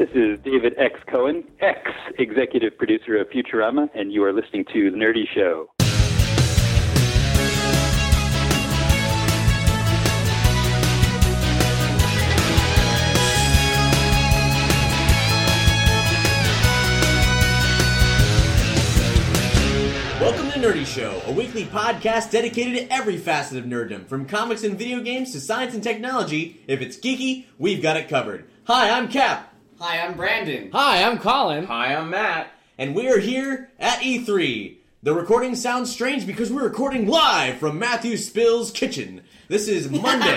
This is David X. Cohen, ex executive producer of Futurama, and you are listening to The Nerdy Show. Welcome to Nerdy Show, a weekly podcast dedicated to every facet of nerddom, from comics and video games to science and technology. If it's geeky, we've got it covered. Hi, I'm Cap, Hi, I'm Brandon. Hi, I'm Colin. Hi, I'm Matt. and we are here at E3. The recording sounds strange because we're recording live from Matthew Spill's kitchen. This is Monday,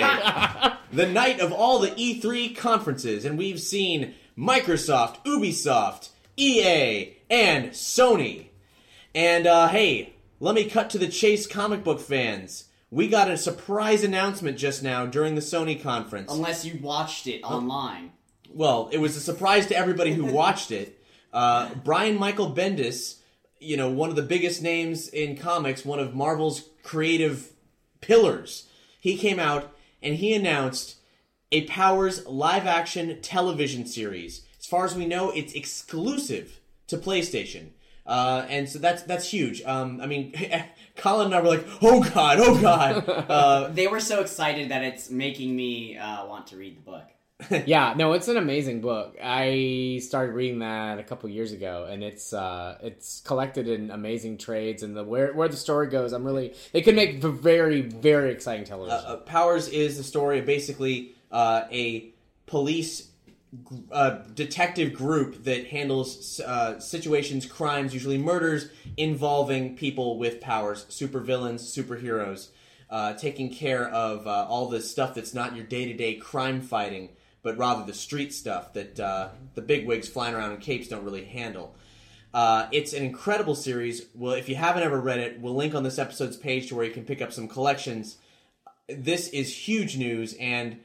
the night of all the E3 conferences, and we've seen Microsoft, Ubisoft, EA, and Sony. And uh, hey, let me cut to the chase, comic book fans. We got a surprise announcement just now during the Sony conference. Unless you watched it online. Well, it was a surprise to everybody who watched it. Uh, Brian Michael Bendis, you know, one of the biggest names in comics, one of Marvel's creative pillars, he came out and he announced a Powers live action television series. As far as we know, it's exclusive to PlayStation. Uh, and so that's that's huge. Um, I mean, Colin and I were like, "Oh God, oh God!" Uh, They were so excited that it's making me uh, want to read the book. Yeah, no, it's an amazing book. I started reading that a couple years ago, and it's uh, it's collected in amazing trades, and the where where the story goes. I'm really it could make very very exciting television. uh, Powers is the story of basically uh, a police uh, detective group that handles uh, situations, crimes, usually murders involving people with powers, supervillains, superheroes, uh, taking care of uh, all the stuff that's not your day to day crime fighting, but rather the street stuff that uh, the bigwigs flying around in capes don't really handle. Uh, it's an incredible series. Well, if you haven't ever read it, we'll link on this episode's page to where you can pick up some collections. This is huge news, and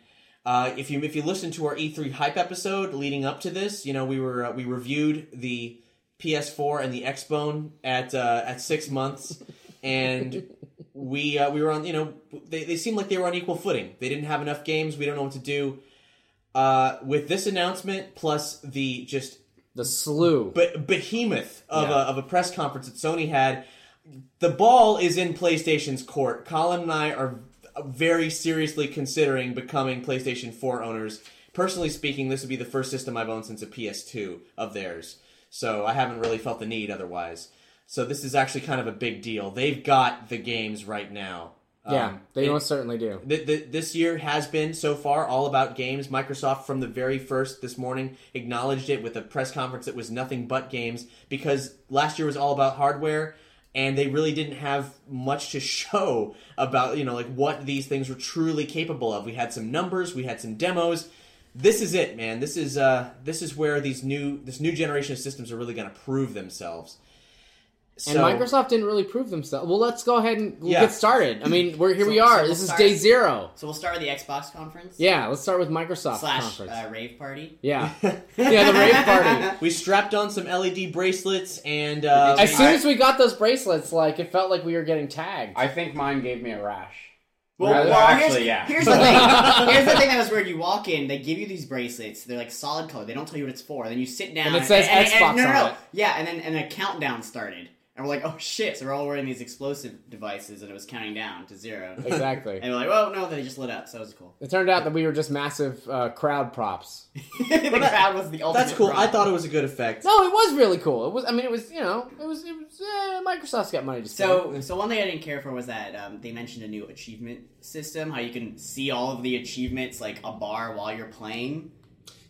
uh, if you if you listen to our E3 hype episode leading up to this, you know we were uh, we reviewed the PS4 and the Xbone at uh, at six months, and we uh, we were on you know they they seemed like they were on equal footing. They didn't have enough games. We don't know what to do. Uh, with this announcement plus the just the slew. be- behemoth of, Yeah. a, of a press conference that Sony had. The ball is in PlayStation's court. Colin and I are very seriously considering becoming PlayStation 4 owners. Personally speaking, this would be the first system I've owned since a PS2 of theirs. So I haven't really felt the need otherwise. So this is actually kind of a big deal. They've got the games right now. Yeah, Um, they most certainly do. Th- th- this year has been so far all about games. Microsoft, from the very first this morning, acknowledged it with a press conference that was nothing but games because last year was all about hardware, and they really didn't have much to show about you know like what these things were truly capable of. We had some numbers, we had some demos. This is it, man. This is uh, this is where these new this new generation of systems are really going to prove themselves. And Microsoft didn't really prove themselves. Well, let's go ahead and we'll Yeah. get started. I mean, we're here. So- we are. so we'll this is day zero. So we'll start with the Xbox conference. Yeah, let's start with Microsoft Slash conference. uh, rave party. yeah, yeah, the rave party. we strapped on some LED bracelets and uh, As soon as we got those bracelets, like it felt like we were getting tagged. I think mine gave me a rash. Well, Rather- well, actually, here's, yeah. Here's the thing. Here's the thing that was weird. You walk in, they give you these bracelets. They're like solid color. They don't tell you what it's for. Then you sit down, And it says Xbox no, no, no. on it. Yeah, and then and a countdown started. And we're like, oh shit! So we're all wearing these explosive devices, and it was counting down to zero. Exactly. And we're like, oh no, they just lit up. So it was cool. It turned out that we were just massive uh, crowd props. the crowd was the ultimate. That's cool. I thought it was a good effect. No, it was really cool. It was. I mean, it was. You know, it was. It was. Eh, Microsoft's got money to spend. So, so one thing I didn't care for was that um, they mentioned a new achievement system. How you can see all of the achievements like a bar while you're playing,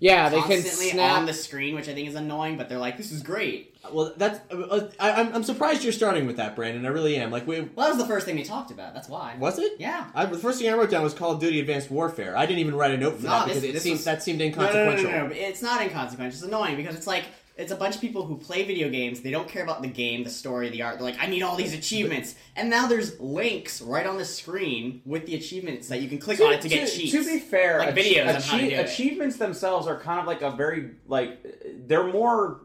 yeah, they can constantly snap. on the screen, which I think is annoying. But they're like, "This is great." Well, that's. Uh, I, I'm, I'm surprised you're starting with that, Brandon. I really am. Like, we, Well, that was the first thing they talked about. That's why. was it? Yeah. I, the first thing I wrote down was Call of Duty: Advanced Warfare. I didn't even write a note for No, that this- because it this seemed was- that seemed No, no, no, inconsequential. no, no, no. It's not inconsequential. It's annoying because it's like it's a bunch of people who play video games. They don't care about the game, the story, the art. They're like, I need all these achievements, and now there's links right on the screen with the achievements that you can click on it to get cheats. To be fair, Like achie- videos on how to achie- do it. achievements themselves are kind of like a very like they're more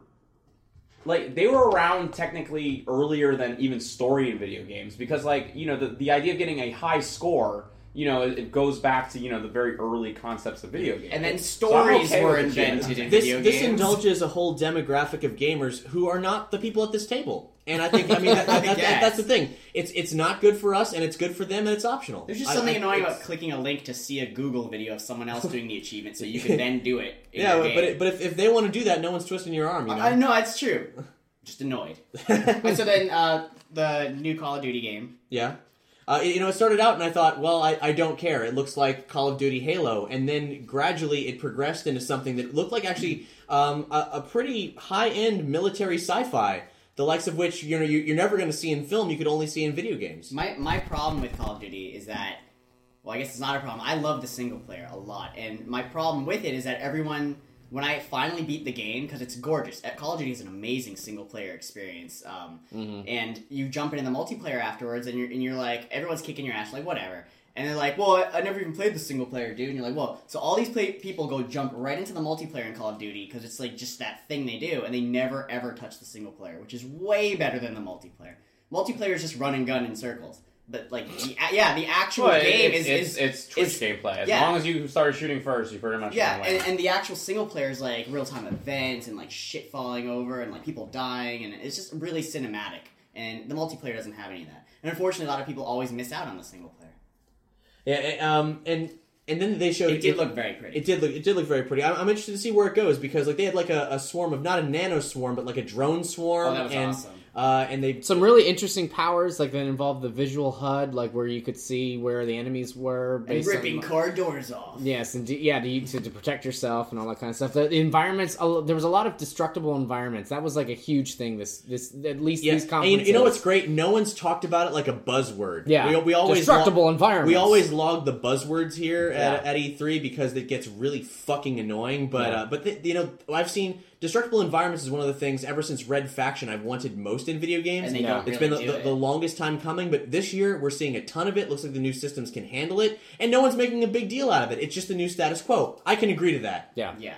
like they were around technically earlier than even story in video games because like you know the the idea of getting a high score you know it, it goes back to you know the very early concepts of video games and then So stories okay were invented in This video this games. indulges a whole demographic of gamers who are not the people at this table. And I think I mean that, that, that- Yes. that's the thing. It's it's not good for us, and it's good for them, and it's optional. There's just something I- annoying about clicking a link to see a Google video of someone else doing the achievement, so you can then do it. In Yeah, but game. but, it, but if, if they want to do that, no one's twisting your arm. You know. I know it's true. Just annoyed. and so then uh, the new Call of Duty game. Yeah. Uh, you know, it started out and I thought, well, I, I don't care. It looks like Call of Duty Halo. And then gradually it progressed into something that looked like actually um, a, a pretty high end military sci fi, the likes of which you know, you, you're never going to see in film, you could only see in video games. My my problem with Call of Duty is that, well, I guess it's not a problem. I love the single player a lot, and my problem with it is that everyone, when I finally beat the game, because it's gorgeous. At Call of Duty is an amazing single player experience, um, and you jump into the multiplayer afterwards, and you're and you're like, everyone's kicking your ass, like whatever. And they're like, well, I, I never even played the single player, dude. And you're like, well, so all these play- people go jump right into the multiplayer in Call of Duty because it's like just that thing they do, and they never ever touch the single player, which is way better than the multiplayer. Multiplayer is just run and gun in circles, but like, the, yeah, the actual Well, game it's, is, it's, is it's Twitch is- gameplay. As yeah. long as you started shooting first, you pretty much yeah, and, and the actual single player is like real time events and like shit falling over and like people dying, and it's just really cinematic. And the multiplayer doesn't have any of that. And unfortunately, a lot of people always miss out on the single player. Yeah, and, um, and and then they showed It did look very pretty. It did look. It did look very pretty. I'm, I'm interested to see where it goes because like they had like a, a swarm of not a nano swarm but like a drone swarm. Oh, that was and, awesome. Uh, and they Some really interesting powers, like that involved the visual HUD, like where you could see where the enemies were. and ripping on, car doors off. Yes, and yeah, to, to, to protect yourself and all that kind of stuff. The, environments, there was a lot of destructible environments. That was like a huge thing. This, this, at least Yeah, these and conferences. you, you know what's great? No one's talked about it like a buzzword. Yeah. we, we always Destructible log- environments. We always log the buzzwords here at, at E3 because it gets really fucking annoying. But Yeah. uh, but the, you know, I've seen destructible environments is one of the things ever since Red Faction I've wanted most in video games. And they don't It's really been the, do the, it. the longest time coming, but this year we're seeing a ton of it. Looks like the new systems can handle it, and no one's making a big deal out of it. It's just the new status quo. I can agree to that. Yeah, Yeah.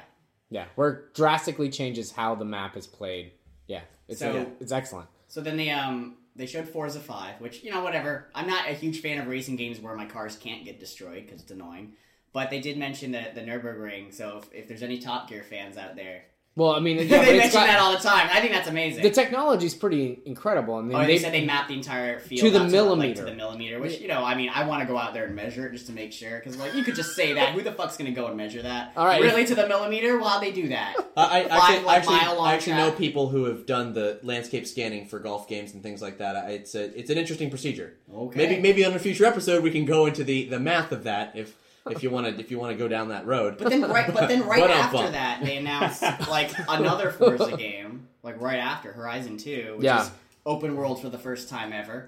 yeah, where it drastically changes how the map is played. Yeah, it's So- it's excellent. So then they um they showed Forza Five, which you know whatever. I'm not a huge fan of racing games where my cars can't get destroyed because it's annoying. But they did mention the the Nurburgring, so if, if there's any Top Gear fans out there, Well, I mean, yeah, they but it's mention got- that all the time. I think that's amazing. the technology is pretty incredible, and Oh, they, they said they mapped the entire field To the out like, millimeter. to the millimeter, which you know, I mean, I want to go out there and measure it just to make sure, because like you could just say that. Who the fuck's gonna go and measure that? All right. really to the millimeter? Why'd they do that? I, I Five, actually, like, actually, I actually know people who have done the landscape scanning for golf games and things like that. It's a, it's an interesting procedure. Okay. Maybe maybe on a future episode we can go into the, the math of that if if you want to if you want to go down that road. But then right, but then right But, after bump. that, they announced like another Forza game, like right after Horizon Two, which Yeah. is open world for the first time ever.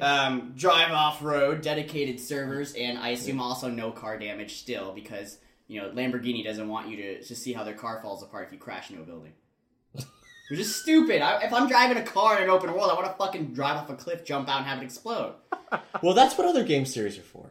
Um, drive off road, dedicated servers, and I assume also no car damage still because you know Lamborghini doesn't want you to to see how their car falls apart if you crash into a building. Which is stupid. I, if I'm driving a car in an open world, I want to fucking drive off a cliff, jump out, and have it explode. well, that's what other game series are for.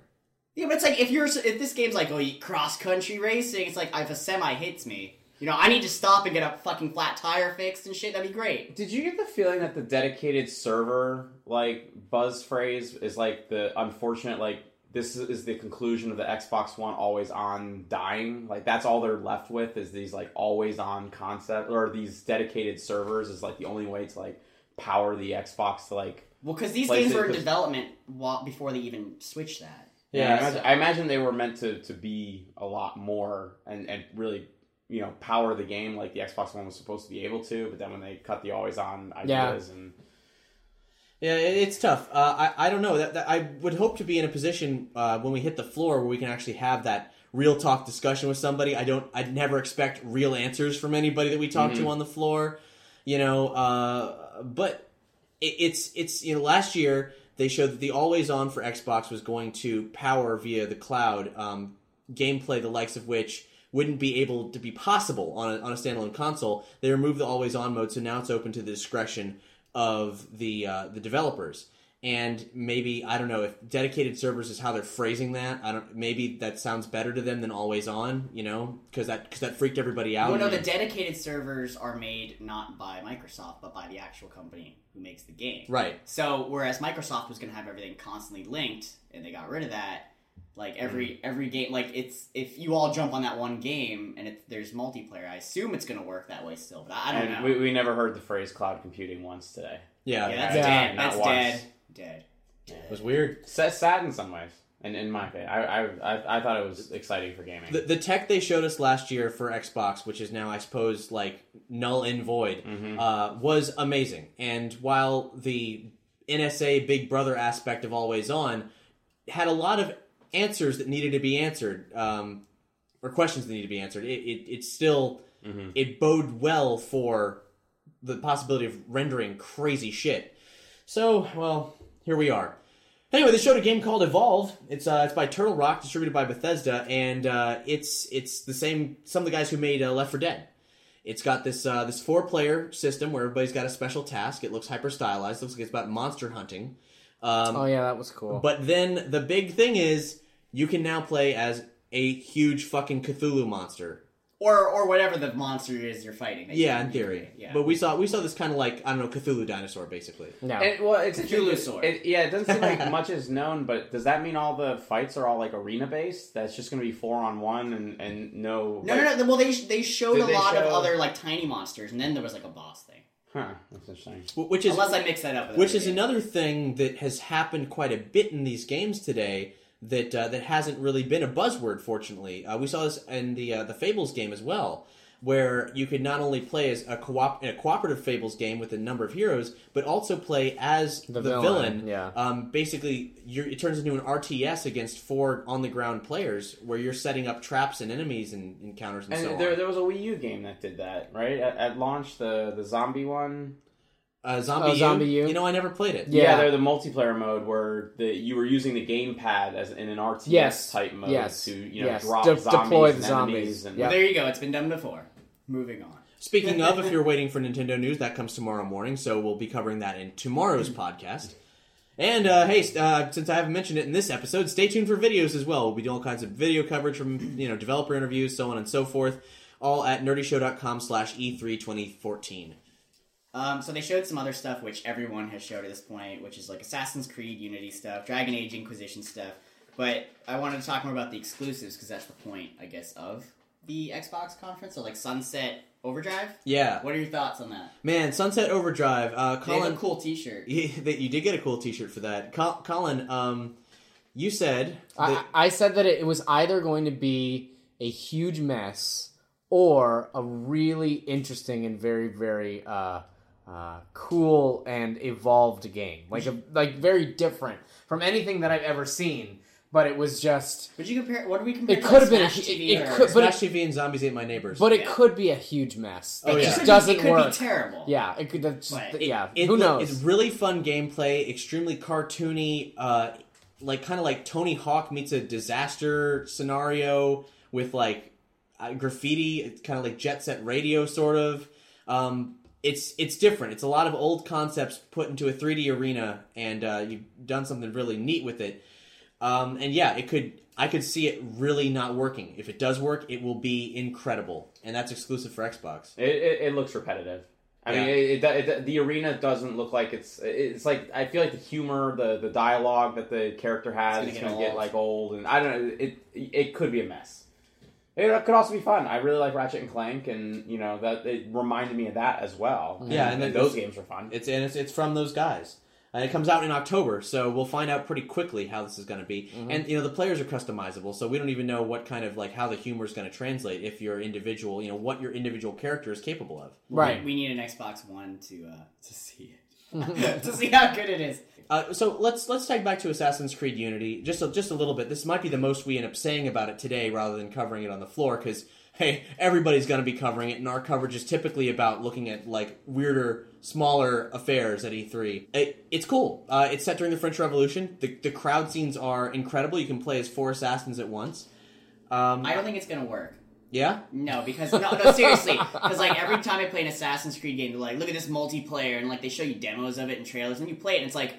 Yeah, but it's like if you're if this game's like oh you cross country racing, it's like if a semi hits me, you know, I need to stop and get a fucking flat tire fixed and shit. That'd be great. Did you get the feeling that the dedicated server like buzz phrase is like the unfortunate like this is the conclusion of the Xbox One always on dying? Like that's all they're left with is these like always on concept or these dedicated servers is like the only way to like power the Xbox to like. Well, because these games were in development wa- before they even switched that. Yeah, I, imagine, I imagine they were meant to, to be a lot more and, and really you know power the game like the Xbox One was supposed to be able to. But then when they cut the always on ideas and Yeah, it's tough. Uh, I I don't know. That, that I would hope to be in a position uh, when we hit the floor where we can actually have that real talk discussion with somebody. I don't. I'd never expect real answers from anybody that we talk to on the floor. You know, uh, but it, it's it's you know last year they showed that the always on for Xbox was going to power via the cloud um, gameplay, the likes of which wouldn't be able to be possible on a, on a standalone console. They removed the always on mode, so now it's open to the discretion of the uh, the developers. And maybe I don't know if dedicated servers is how they're phrasing that. I don't. Maybe that sounds better to them than always on. You know, because that because that freaked everybody out. Well, no, the dedicated servers are made not by Microsoft, but by the actual company who makes the game. right. So, whereas Microsoft was going to have everything constantly linked, and they got rid of that. Like every Mm. every game, like it's if you all jump on that one game and it, there's multiplayer, I assume it's going to work that way still. But I, I don't and know. we, we never heard the phrase cloud computing once today. Yeah, yeah, that's Yeah. dead. Not That's once. dead. Dead. it was weird. Sa- sad in some ways, and in my opinion, I, I I I thought it was exciting for gaming. The, the tech they showed us last year for Xbox, which is now, I suppose, like null and void, uh, was amazing. And while the NSA Big Brother aspect of Always On had a lot of answers that needed to be answered, um, or questions that needed to be answered, it, it, it still it bode well for the possibility of rendering crazy shit. So, well, here we are. Anyway, they showed a game called Evolve. It's uh, it's by Turtle Rock, distributed by Bethesda, and uh, it's it's the same. Some of the guys who made uh, Left 4 Dead. It's got this uh, this four player system where everybody's got a special task. It looks hyper stylized. Looks like it's about monster hunting. Um, Oh yeah, that was cool. but then the big thing is you can now play as a huge fucking Cthulhu monster. Or or whatever the monster is you're fighting. that Yeah, you- in theory. create. Yeah. But we saw we saw this kind of like I don't know Cthulhu dinosaur basically. no. And, well, it's Cthulhu it, sword. it- yeah, it doesn't seem like much is known, but does that mean all the fights are all like arena based? That's just going to be four on one and and no. no, like- no, no. Well, they they showed a they lot of other like tiny monsters, and then there was like a boss thing. Huh, that's interesting. Which is Unless I mix that up. With which is games. another thing that has happened quite a bit in these games today that uh, that hasn't really been a buzzword. Fortunately, uh, we saw this in the uh, the Fables game as well, where you could not only play as a co-op in a cooperative Fables game with a number of heroes, but also play as the, villain, villain. yeah. Um, basically, you're, it turns into an RTS against four on the ground players, where you're setting up traps and enemies and encounters and, And so there, on. there was a Wii U game that did that, right? At, at launch, the the zombie one. Uh, Zombie, Oh, ZombiU? U? You know, I never played it. Yeah. Yeah, they're the multiplayer mode where the you were using the gamepad as in an RTS Yes. type mode Yes. to you know Yes. drop De- zombies deploy and the enemies zombies. and Yeah. Well, there you go. It's been done before. Moving on. Speaking of, if you're waiting for Nintendo news, that comes tomorrow morning, so we'll be covering that in tomorrow's podcast. And uh, hey, uh, since I haven't mentioned it in this episode, stay tuned for videos as well. We'll be doing all kinds of video coverage from you know developer interviews, so on and so forth, all at nerdyshow.com slash E E3 2014. Um, so they showed some other stuff which everyone has showed at this point, which is like Assassin's Creed Unity stuff, Dragon Age Inquisition stuff. But I wanted to talk more about the exclusives because that's the point, I guess, of the Xbox conference. So like Sunset Overdrive. Yeah, What are your thoughts on that? man, Sunset Overdrive. Uh, They have Colin, a cool T-shirt. you, that you did get a cool T-shirt for that. Col- Colin, um, you said that, I, I said that it was either going to be a huge mess or a really interesting and very very uh, uh, cool and evolved game, like a like very different from anything that I've ever seen. But it was just, Would you compare? What do we compare? It could have been a Smash hu- TV it or- could- but Smash TV and Zombies Ate My Neighbors. but it Yeah. could be a huge mess. Oh, it yeah. just It doesn't it could work. Be terrible. Yeah, it could. That's, But yeah, It- who knows? It's really fun gameplay, extremely cartoony, uh, like kind of like Tony Hawk meets a disaster scenario with like uh, graffiti. It's kind of like Jet Set Radio, sort of. Um, it's it's different. It's a lot of old concepts put into a 3D arena, and uh, you've done something really neat with it. Um, and yeah, it could. I could see it really not working. If it does work, it will be incredible, and that's exclusive for Xbox. It, it, it looks repetitive. I mean, Yeah. it, it, it, the arena doesn't look like it's. It's like I feel like the humor, the the dialogue that the character has, It's is gonna going get to get old. like old, and I don't know. It it could be a mess. It could also be fun. I really like Ratchet and Clank, and you know that it reminded me of that as well. Yeah, and then those games were fun. It's and it's, it's from those guys. And it comes out in October, so we'll find out pretty quickly how this is going to be. And you know the players are customizable, so we don't even know what kind of like how the humor is going to translate if your individual, you know, what your individual character is capable of. Right. We need an Xbox One to uh, to see it, to see how good it is. Uh, so let's let's tag back to Assassin's Creed Unity just a, just a little bit. This might be the most we end up saying about it today, rather than covering it on the floor, because hey, everybody's going to be covering it, and our coverage is typically about looking at like weirder, smaller affairs at E3. It, it's cool. Uh, it's set during the French Revolution. The the crowd scenes are incredible. You can play as four assassins at once. Um, I don't think it's gonna work. Yeah, No, because no, no, seriously, because like every time I play an Assassin's Creed game, they're like, look at this multiplayer, and like they show you demos of it and trailers, and you play it, and it's like,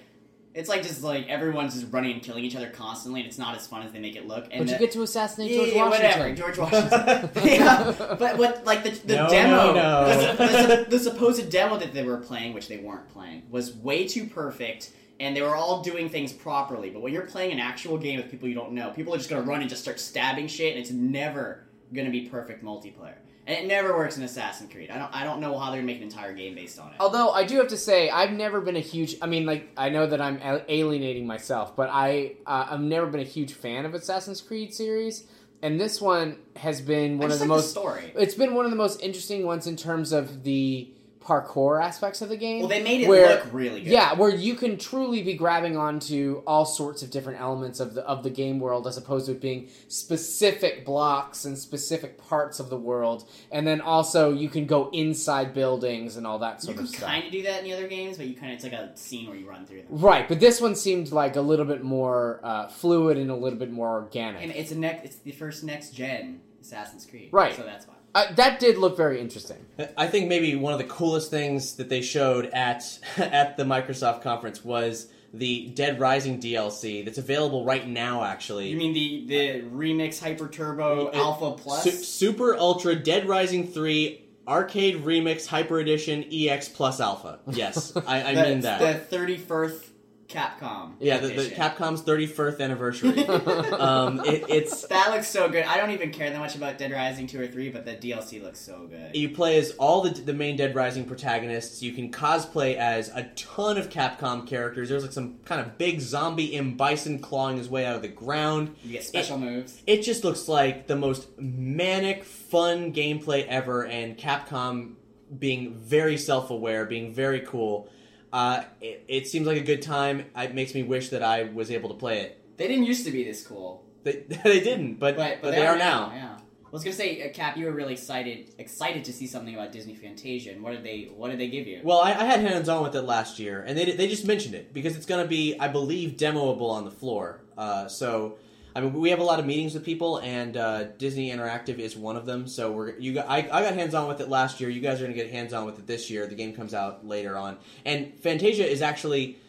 it's like just like everyone's just running and killing each other constantly, and it's not as fun as they make it look. And But you get to assassinate George yeah, Washington. whatever, George Washington. yeah, but what like the, the No, demo, no, no. The, the, the supposed demo that they were playing, which they weren't playing, was way too perfect. And they were all doing things properly, but when you're playing an actual game with people you don't know, people are just gonna run and just start stabbing shit, and it's never gonna be perfect multiplayer. And it never works in Assassin's Creed. I don't I don't know how they're making an entire game based on it. Although I do have to say, I've never been a huge. I mean, like I know that I'm alienating myself, but I uh, I've never been a huge fan of Assassin's Creed series, and this one has been one of the like most. the story. It's been one of the most interesting ones in terms of the parkour aspects of the game. Well, they made it where- look really good. Yeah, where you can truly be grabbing onto all sorts of different elements of the of the game world, as opposed to it being specific blocks and specific parts of the world, and then also you can go inside buildings and all that sort of stuff. You can kind of do that in the other games, but you kind of it's like a scene where you run through them. Right, but this one seemed like a little bit more uh, fluid and a little bit more organic. And it's a next it's the first next gen Assassin's Creed. Right. So that's why. Uh, that did look very interesting. I think maybe one of the coolest things that they showed at at the Microsoft conference was the Dead Rising DLC that's available right now. Actually, You mean the the remix Hyper Turbo Uh, Alpha Plus? Su- Super Ultra Dead Rising 3 Arcade Remix Hyper Edition EX Plus Alpha. Yes, I, I the, mean that. The thirty first Capcom. yeah, the, the. Capcom's 31st anniversary. um, it, it's That looks so good. I don't even care that much about Dead Rising two or three, but the DLC looks so good. you play as all the the main Dead Rising protagonists. You can cosplay as a ton of Capcom characters. There's like some kind of big zombie M bison clawing his way out of the ground. You get special moves. It just looks like the most manic, fun gameplay ever, and Capcom being very self aware, being very cool. Uh, it, it seems like a good time. It makes me wish that I was able to play it. They didn't used to be this cool, They, they didn't, but, but but, they, are now. Yeah. I was gonna say, uh, Cap, you were really excited excited to see something about Disney Fantasia. And what did they What did they give you? Well, I, I had hands on with it last year, and they they just mentioned it because it's going to be, I believe, demoable on the floor. Uh, so, I mean, we have a lot of meetings with people, and uh, Disney Interactive is one of them. So we're you got, I, I got hands on with it last year. You guys are going to get hands on with it this year. The game comes out later on, and Fantasia is actually.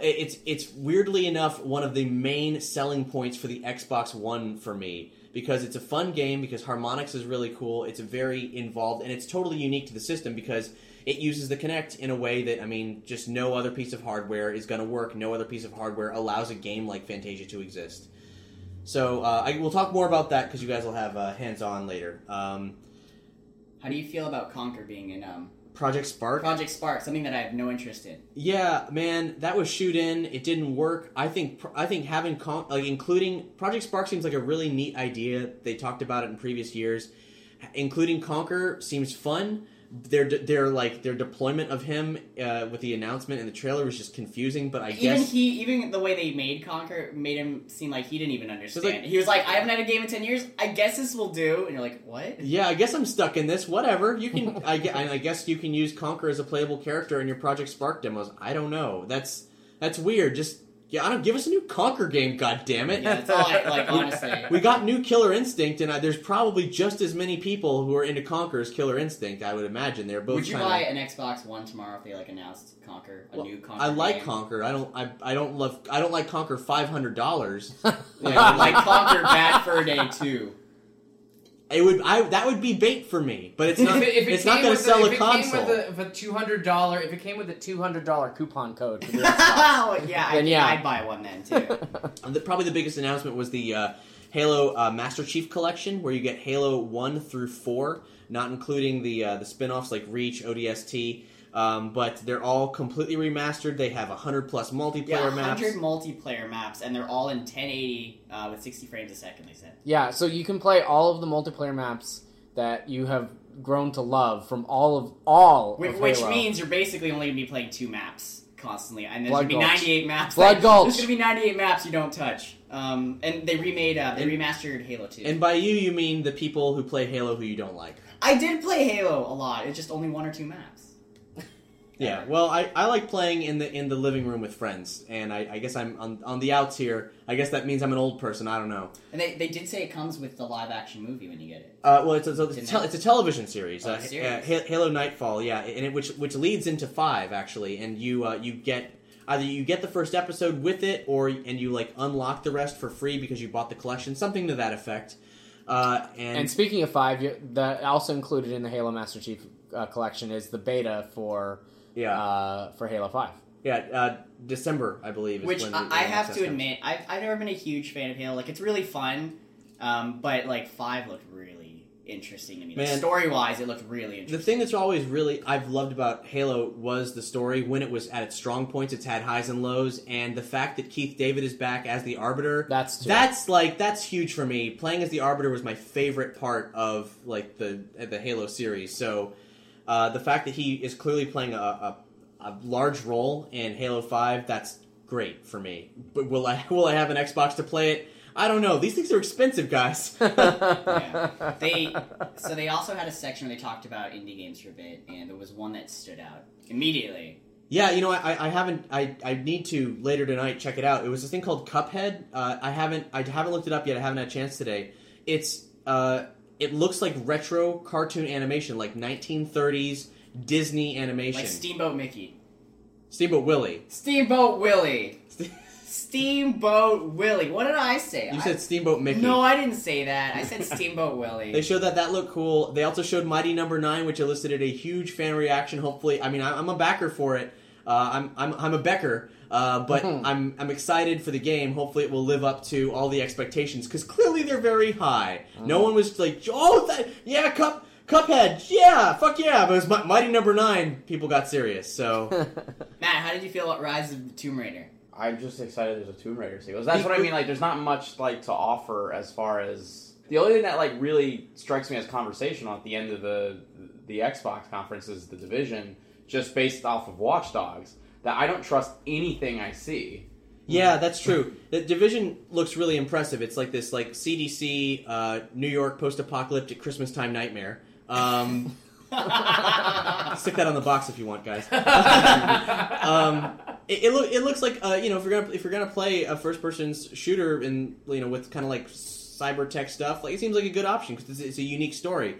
It's it's weirdly enough one of the main selling points for the Xbox One for me because it's a fun game because Harmonix is really cool. It's very involved and it's totally unique to the system because it uses the Kinect in a way that I mean just no other piece of hardware is going to work. No other piece of hardware allows a game like Fantasia to exist. So uh, I, we'll talk more about that because you guys will have uh, hands on later. Um, How do you feel about Conker being in um, Project Spark. Project Spark? Something that I have no interest in. Yeah, man, that was shoot in. It didn't work. I think I think having con- like including Project Spark seems like a really neat idea. They talked about it in previous years. Including Conker seems fun. Their their like their deployment of him uh, with the announcement and the trailer was just confusing. But I Even guess he, even the way they made Conker made him seem like he didn't even understand. like- he was like, "I haven't had a game in ten years. I guess this will do." And you're like, "What?" yeah, I guess I'm stuck in this. Whatever you can. I, I guess you can use Conker as a playable character in your Project Spark demos. I don't know. That's that's weird. Just yeah, I don't give us a new Conker game. God damn it. Yeah, that's all I like. Honestly, We got new Killer Instinct, and uh, there's probably just as many people who are into Conker as Killer Instinct. I would imagine they're both. would you kinda- buy an Xbox One tomorrow if they like announced Conker, a Well, new Conker? I like game? Conker. I don't. I, I don't love. I don't like Conker five hundred dollars. Yeah, like Conker Bad Fur Day Two. It would. I that would be bait for me, but it's not. if it, if it it's not going to sell a, a if console. It came with a, with a two hundred dollar, if it came with a two hundred dollar coupon code, for the Xbox, oh yeah, I Then think yeah. I'd buy one then too. And the, probably the biggest announcement was the uh, Halo uh, Master Chief Collection, where you get Halo one through four, not including the uh, the spin-offs like Reach, ODST. Um, but they're all completely remastered. They have hundred plus multiplayer Yeah, maps. 100 multiplayer maps, and they're all in 1080 uh, with 60 frames a second. They said. Yeah, so you can play all of the multiplayer maps that you have grown to love from all of all Which, of which Halo. means you're basically only going to be playing two maps constantly, and there's Blood going to be 98 maps. Blood that- Gulch. There's going to be 98 maps you don't touch. Um, and they remade, uh, they remastered Halo 2. And by you, you mean the people who play Halo who you don't like. I did play Halo a lot. It's just only one or two maps. Yeah, well, I, I like playing in the in the living room with friends, and I, I guess I'm on, on the outs here. I guess that means I'm an old person. I don't know. And they, they did say it comes with the live action movie when you get it. Uh, well, it's a, it's, a, Didn't tel- it's a television series, Oh, uh, series. uh, Halo Nightfall. Yeah, and it, which which leads into five actually, and you uh, you get either you get the first episode with it, or and you like unlock the rest for free because you bought the collection, something to that effect. Uh, and, And speaking of five, you- the also included in the Halo Master Chief uh, collection is the beta for yeah, uh, for Halo Five. yeah, uh, December I believe. Is Which when I, the- I the have to comes. admit, I've, I've never been a huge fan of Halo. Like, it's really fun, um, but, like, 5 looked really interesting to me. Like, Man. story wise, it looked really interesting. The thing that's always really I've loved about Halo was the story when it was at its strong points. It's had highs and lows, and the fact that Keith David is back as the Arbiter. That's true. that's like that's huge for me. Playing as the Arbiter was my favorite part of like the the Halo series. So uh, the fact that he is clearly playing a, a, a large role in Halo Five, that's great for me. But will I will I have an Xbox to play it? I don't know. These things are expensive, guys. yeah. They so they also had a section where they talked about indie games for a bit, and there was one that stood out immediately. Yeah, you know, I, I haven't. I, I need to later tonight check it out. It was this thing called Cuphead. Uh, I haven't. I haven't looked it up yet. I haven't had a chance today. It's. Uh, it looks like retro cartoon animation, like 1930s Disney animation. Like Steamboat Mickey, Steamboat Willie. Steamboat Willie, Steamboat Willie. What did I say? You I- said Steamboat Mickey. no, I didn't say that. I said Steamboat Willie. They showed that that looked cool. They also showed Mighty Number Nine, which elicited a huge fan reaction. Hopefully, I mean, I'm a backer for it. Uh, I'm, I'm I'm a Becker, uh, but I'm I'm excited for the game. Hopefully, it will live up to all the expectations because clearly they're very high. No one was like, oh, that, yeah, Cup Cuphead, yeah, fuck yeah. But it was Mi- Mighty Number Nine. People got serious. So Matt, how did you feel about Rise of the Tomb Raider? I'm just excited there's a Tomb Raider sequel. That's what I mean. Like, there's not much like to offer as far as the only thing that like really strikes me as conversational at the end of the the Xbox conference is the division, just based off of Watch Dogs. That I don't trust anything I see. Yeah, that's true. The division looks really impressive. It's like this like CDC uh, New York post-apocalyptic Christmas time nightmare. Um, stick that on the box if you want, guys. um, it, it, look, it looks like uh, you know if you're gonna if you're gonna play a first-person shooter in you know with kind of like cyber tech stuff, like it seems like a good option because it's, it's a unique story.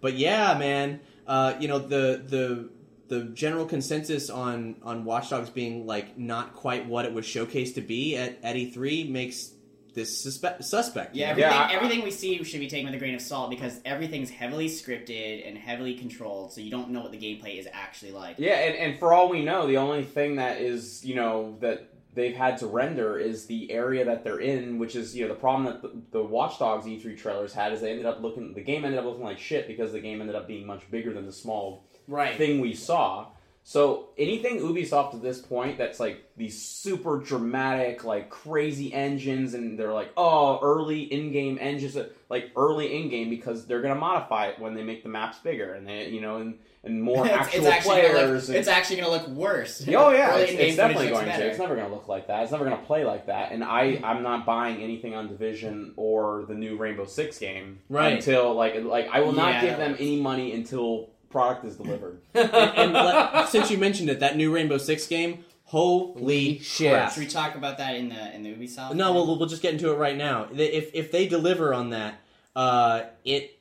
But yeah, man, uh, you know the the the general consensus on on Watch Dogs being like not quite what it was showcased to be at, at E3 makes this suspe- suspect. Yeah, everything, Yeah, I- everything we see should be taken with a grain of salt because everything's heavily scripted and heavily controlled, so you don't know what the gameplay is actually like. Yeah, and, and for all we know, the only thing that is, you know, that they've had to render is the area that they're in, which is, you know, the problem that the, the Watch Dogs E3 trailers had is they ended up looking, the game ended up looking like shit because the game ended up being much bigger than the small Right. thing we saw. So anything Ubisoft at this point that's like these super dramatic, like crazy engines, and they're like, oh, early in-game engines, like early in-game because they're gonna modify it when they make the maps bigger and they, you know, and and more it's, actual it's actually gonna players. look, oh, it's actually going to look worse. Oh yeah, it's, it's definitely going looks to. better. It's never going to look like that. It's never going to play like that. And I, mm-hmm. I'm not buying anything on Division or the new Rainbow Six game Right. until like like I will not Yeah. give them any money until product is delivered. and let- since you mentioned it, that new Rainbow Six game, holy shit. crap! Should we talk about that in the in the Ubisoft? No, we'll, we'll just get into it right now. If if they deliver on that, uh, it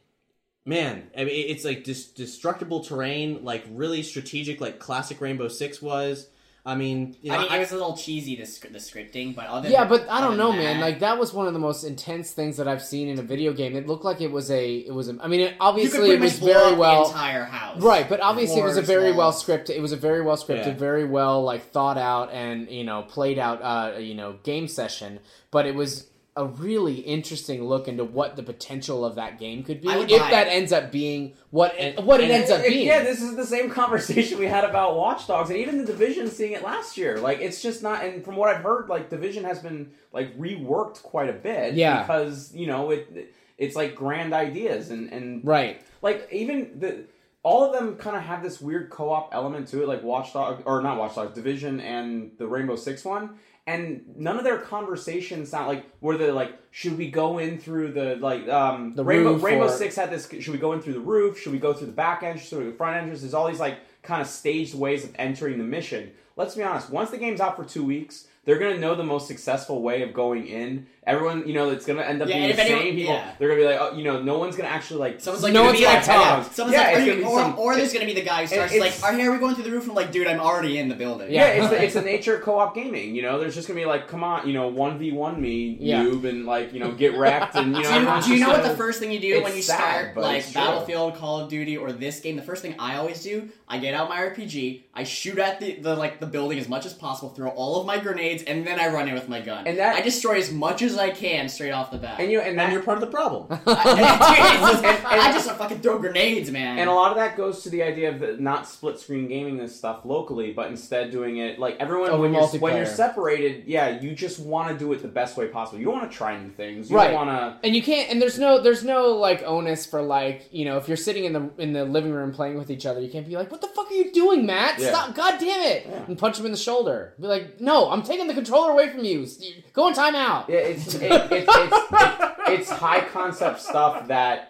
man, I mean, it's like dis- destructible terrain, like really strategic, like classic Rainbow Six was. I mean, you know, I mean, I- it was a little cheesy the, sc- the scripting, but other Yeah, than- but I don't than know, man. Like that was one of the most intense things that I've seen in a video game. It looked like it was a, it was. A, I mean, it, obviously it was very well, the entire house. right? But obviously it was a very well scripted. It was a very well scripted, Yeah. very well like thought out and you know played out, uh, you know, game session. But it was a really interesting look into what the potential of that game could be I would if buy that it. ends up being what it, what it And ends up being. Yeah, this is the same conversation we had about Watch Dogs, and even the Division seeing it last year. Like, it's just not. And from what I've heard, like Division has been like reworked quite a bit. Yeah. because you know it. It's like grand ideas, and and right. like even the all of them kind of have this weird co-op element to it, like Watchdog or not Watchdog Division and the Rainbow Six one. And none of their conversations sound like were they like should we go in through the like um The Rainbow Rainbow or- Six had this should we go in through the roof? Should we go through the back entrance? Through the front entrance? There's all these like kind of staged ways of entering the mission. Let's be honest, once the game's out for two weeks, they're gonna know the most successful way of going in. Everyone, you know, it's gonna end up Yeah, being the if anyone- same people. yeah. They're gonna be like, oh, you know, no one's gonna actually like. Someone's like, No gonna one's be gonna like, talk. yeah. Someone's Yeah, like, it's are gonna you, be or, some- or there's gonna be the guy who starts like, "Are hey, are we going through the roof?" And I'm like, dude, I'm already in the building. Yeah. Yeah, it's the, it's the nature of co-op gaming. You know, there's just gonna be like, come on, you know, one v one me, Yeah. noob, and like, you know, get wrecked, and you know. Do you, do you know what the first thing you do when you sad, start like. Battlefield, Call of Duty, or this game? The first thing I always do, I get out my RPG, I shoot at the, the like the building as much as possible, throw all of my grenades, and then I run in with my gun. And that- I destroy as much as I can straight off the bat. And you and that, And you're part of the problem. Dude, it's just- I just fucking throw grenades, man. And a lot of that goes to the idea of the, not split screen gaming this stuff locally, but instead doing it like everyone Over when you're when you're separated. Yeah, you just want to do it the best way possible. You don't want to try new things. You Right. want to. And you can't. And there's no. There's no like onus for like you know if you're sitting in the in the living room playing with each other, you can't be like, "What the fuck are you doing, Matt? Yeah. Stop! God damn it!" And punch him in the shoulder. Be like, "No, I'm taking the controller away from you. Go in timeout." Yeah, it's it, it's it's it's high concept stuff that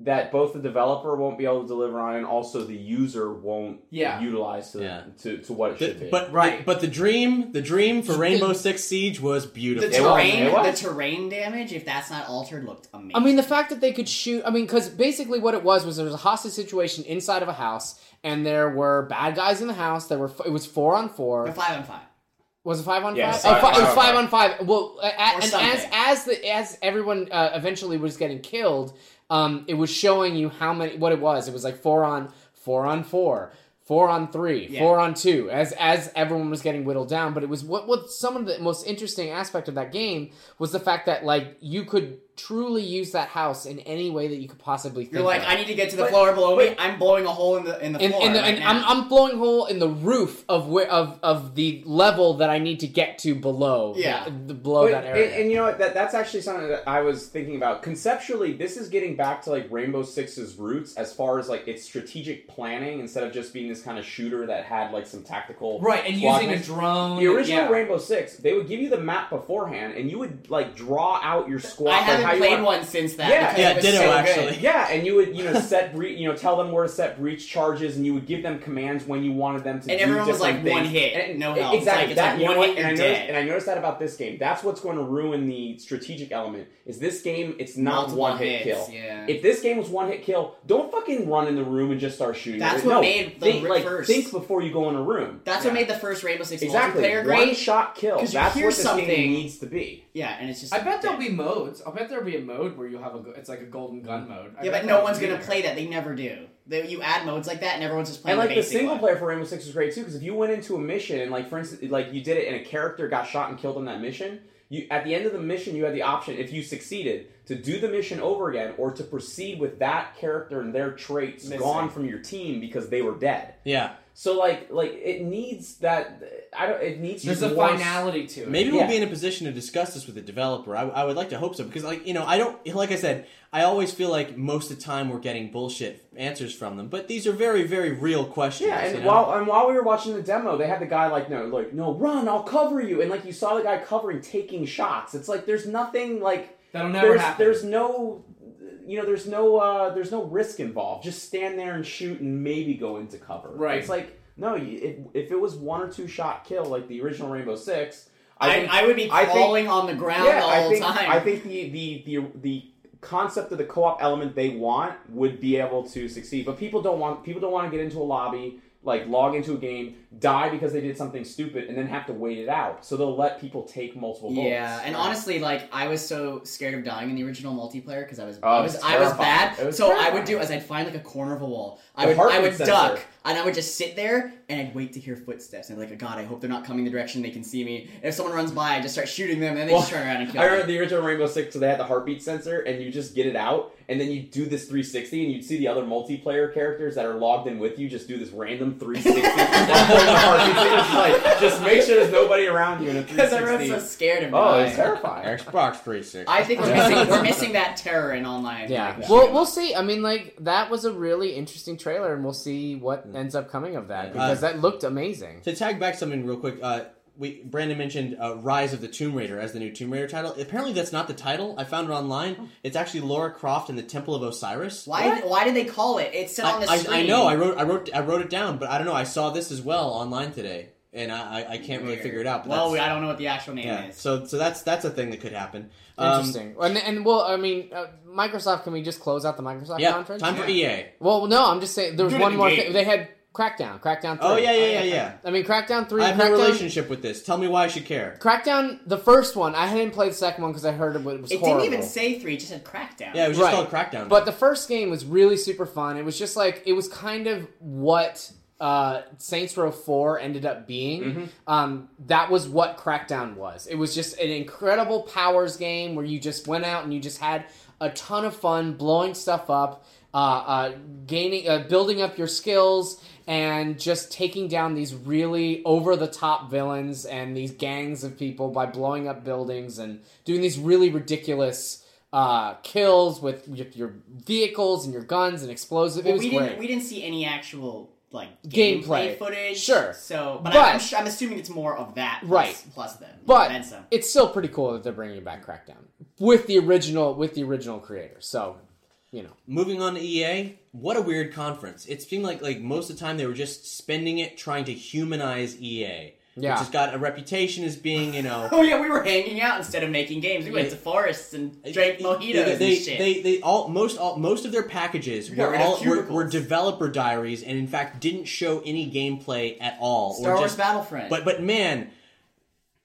that both the developer won't be able to deliver on, and also the user won't Yeah. utilize to Yeah. to, to what it The- should be. but Right. but the dream, the dream for Rainbow Six Siege was the beautiful. It was, terrain, it was. the terrain damage, if that's not altered, looked amazing. I mean, the fact that they could shoot. I mean, because basically what it was was there was a hostage situation inside of a house, and there were bad guys in the house. There were. It was four on four. But five on five. Was it five on Yeah, five? five- Oh, it was five five on on five. Well, a- a- and as as the as everyone uh, eventually was getting killed, um, it was showing you how many what it was. It was like four on four on four. Four on three, Yeah. four on two, as as everyone was getting whittled down. But it was what what some of the most interesting aspect of that game was the fact that like you could truly use that house in any way that you could possibly think. You're like, of. I need to get to the But- floor below me. I'm blowing a hole in the in the in, floor. in the, right and now. I'm, I'm blowing a hole in the roof of where of, of the level that I need to get to below. Yeah. the, the- below But- that area. And, and you know what? That that's actually something that I was thinking about. Conceptually, this is getting back to like Rainbow Six's roots as far as like its strategic planning instead of just being this kind of shooter that had like some tactical right, and squad using a drone. The original yeah. Rainbow Six, they would give you the map beforehand, and you would like draw out your squad. I like, haven't how you played want- one since that. Yeah. because Yeah, it ditto, so good. actually. Yeah, and you would you know set bre- you know tell them where to set breach charges, and you would give them commands when you wanted them to. And do everyone was different like, one hit, And- no and- health. It's Exactly. like- it's that like one hit, and I noticed, dead. and I noticed that about this game. That's what's going to ruin the strategic element. Is this game? It's not Multiple one hit hits, kill. yeah. If this game was one hit kill, don't fucking run in the room and just start shooting. That's what no, made the think, rip like first. think before you go in a room. That's what made the first Rainbow Six Exactly, multiplayer one shot kill. 'Cause you That's what this game needs to be. Yeah, and it's just. I bet there'll be modes. I'll bet there'll be a mode where you'll have a. It's like a golden gun mm-hmm. mode. I Yeah, but no one's gonna there. play that. They never do. They, you add modes like that, and everyone's just playing And like the the single one. player for Rainbow Six was great too, because if you went into a mission and like for instance, like you did it and a character got shot and killed on that mission, you at the end of the mission you had the option, if you succeeded, to do the mission over again or to proceed with that character and their traits Missing. gone from your team because they were dead. Yeah, So like like it needs that I don't it needs There's just a more- finality to it. maybe Yeah. we'll be in a position to discuss this with the developer. I, I would like to hope so because, like you know, I don't like I said, I always feel like most of the time we're getting bullshit answers from them, but these are very, very real questions. Yeah, and you know? while and while we were watching the demo, they had the guy like no, like no, run, I'll cover you, and like you saw the guy covering, taking shots. It's like there's nothing like That'll never there's happen. there's no you know there's no uh there's no risk involved. Just stand there and shoot and maybe go into cover. Right. It's like no, if if it was one or two shot kill like the original Rainbow Six, I I, think, I would be I think- crawling on the ground yeah, the I think time. I think the the the the concept of the co-op element they want would be able to succeed. But people don't want people don't want to get into a lobby, like log into a game, die because they did something stupid, and then have to wait it out. So they'll let people take multiple votes. Yeah, and honestly, like I was so scared of dying in the original multiplayer because I was Oh, I was was I was bad. Was so I would do is I'd find like a corner of a wall. I The would I would sensor. duck. and I would just sit there and I'd wait to hear footsteps. And I'd be like, oh, God, I hope they're not coming the direction they can see me. And if someone runs by, I just start shooting them, and then they just turn around and kill I me. remember the original Rainbow Six, so they had the heartbeat sensor, and you just get it out, and then you do this 360, and you'd see the other multiplayer characters that are logged in with you just do this random 360. while pulling the heartbeat sensor. It's like, just make sure there's nobody around you in a Because everyone's 360. so scared of Oh, dying. it's terrifying. Xbox 360. I think we're missing, we're missing that terror in online. Yeah, like, well, shoot 'em we'll see. I mean, like that was a really interesting trailer, and we'll see what ends up coming of that because that looked amazing. To tag back something real quick, uh, we Brandon mentioned uh, Rise of the Tomb Raider as the new Tomb Raider title. Apparently, that's not the title. I found it online. It's actually Lara Croft and the Temple of Osiris. Why? Why did they call it? It's set on the I, screen. I, I know. I wrote. I wrote. I wrote it down, but I don't know. I saw this as well online today, and I, I, I can't really figure it out. But Well, that's- I don't know what the actual name yeah. is. So so that's that's a thing that could happen. Um, Interesting. and, and well, I mean, uh, Microsoft. Can we just close out the Microsoft Yeah. conference? Time for E EA. Well, no, I'm just saying. There was Do one more thing. They had Crackdown. Crackdown. 3. Oh yeah yeah yeah yeah. I mean, Crackdown three. I have no Crackdown, relationship with this. Tell me why I should care. Crackdown, the first one. I hadn't played the second one because I heard it was it horrible. didn't even say three; it just said Crackdown. Yeah, it was just Right. called Crackdown. But the first game was really super fun. It was just like it was kind of what uh, Saints Row Four ended up being. Mm-hmm. Um, that was what Crackdown was. It was just an incredible powers game where you just went out and you just had a ton of fun blowing stuff up, uh, uh, gaining, uh, building up your skills. And just taking down these really over the top villains and these gangs of people by blowing up buildings and doing these really ridiculous uh, kills with, with your vehicles and your guns and explosives. Well, it was we great. didn't we didn't see any actual like Gameplay. gameplay, footage. Sure. So, but, But- I'm, su- I'm assuming it's more of that. Plus, Right. Plus then. but it's still pretty cool that they're bringing back Crackdown with the original with the original creator. So, you know, Moving on to EA, what a weird conference. It seemed like like most of the time they were just spending it trying to humanize EA. Yeah. Which has got a reputation as being, you know, Oh yeah, we were hanging out instead of making games. We went to forests and drank mojitos they, they, and shit. They, they all most all most of their packages were all were, were developer diaries, and in fact didn't show any gameplay at all. Star or Wars just, Battlefront. But but man,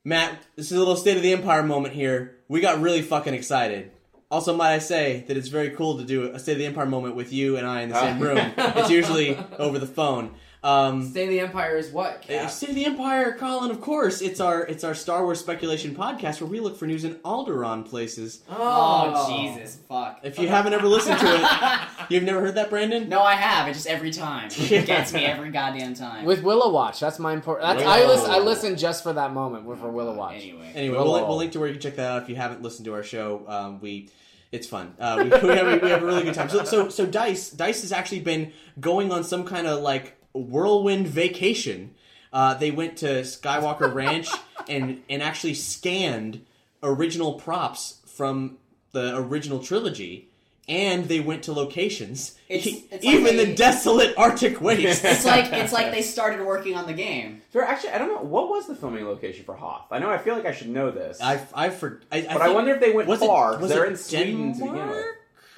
Matt, this is a little State of the Empire moment here. We got really fucking excited. Also, might I say that it's very cool to do a State of the Empire moment with you and I in the same ah. room. it's usually over the phone. Um, State of the Empire is what? uh, Cap? State of the Empire, Colin. Of course, it's our it's our Star Wars speculation podcast where we look for news in Alderaan places. oh Jesus, fuck. If you haven't ever listened to it, you've never heard that, Brandon. No, I have. It just every time. It gets me every goddamn time. with Willow Watch, that's my important. That's, I listen. I listen just for that moment with for Willow Watch. Anyway. Anyway, Willow. we'll, we'll link to where you can check that out if you haven't listened to our show. Um, we, it's fun. Uh, we, we, have, we have a really good time. So, so, so Dice, Dice has actually been going on some kind of like whirlwind vacation. Uh, they went to Skywalker Ranch and and actually scanned original props from the original trilogy. And they went to locations, It's- E- it's like even they- the desolate Arctic wastes. It's like it's like they started working on the game. So actually, I don't know what was the filming location for Hoth. I know I feel like I should know this, I, I, for, I, but I wonder if they went was it- far. 'cause was they're it in Sweden to begin with. Denmark?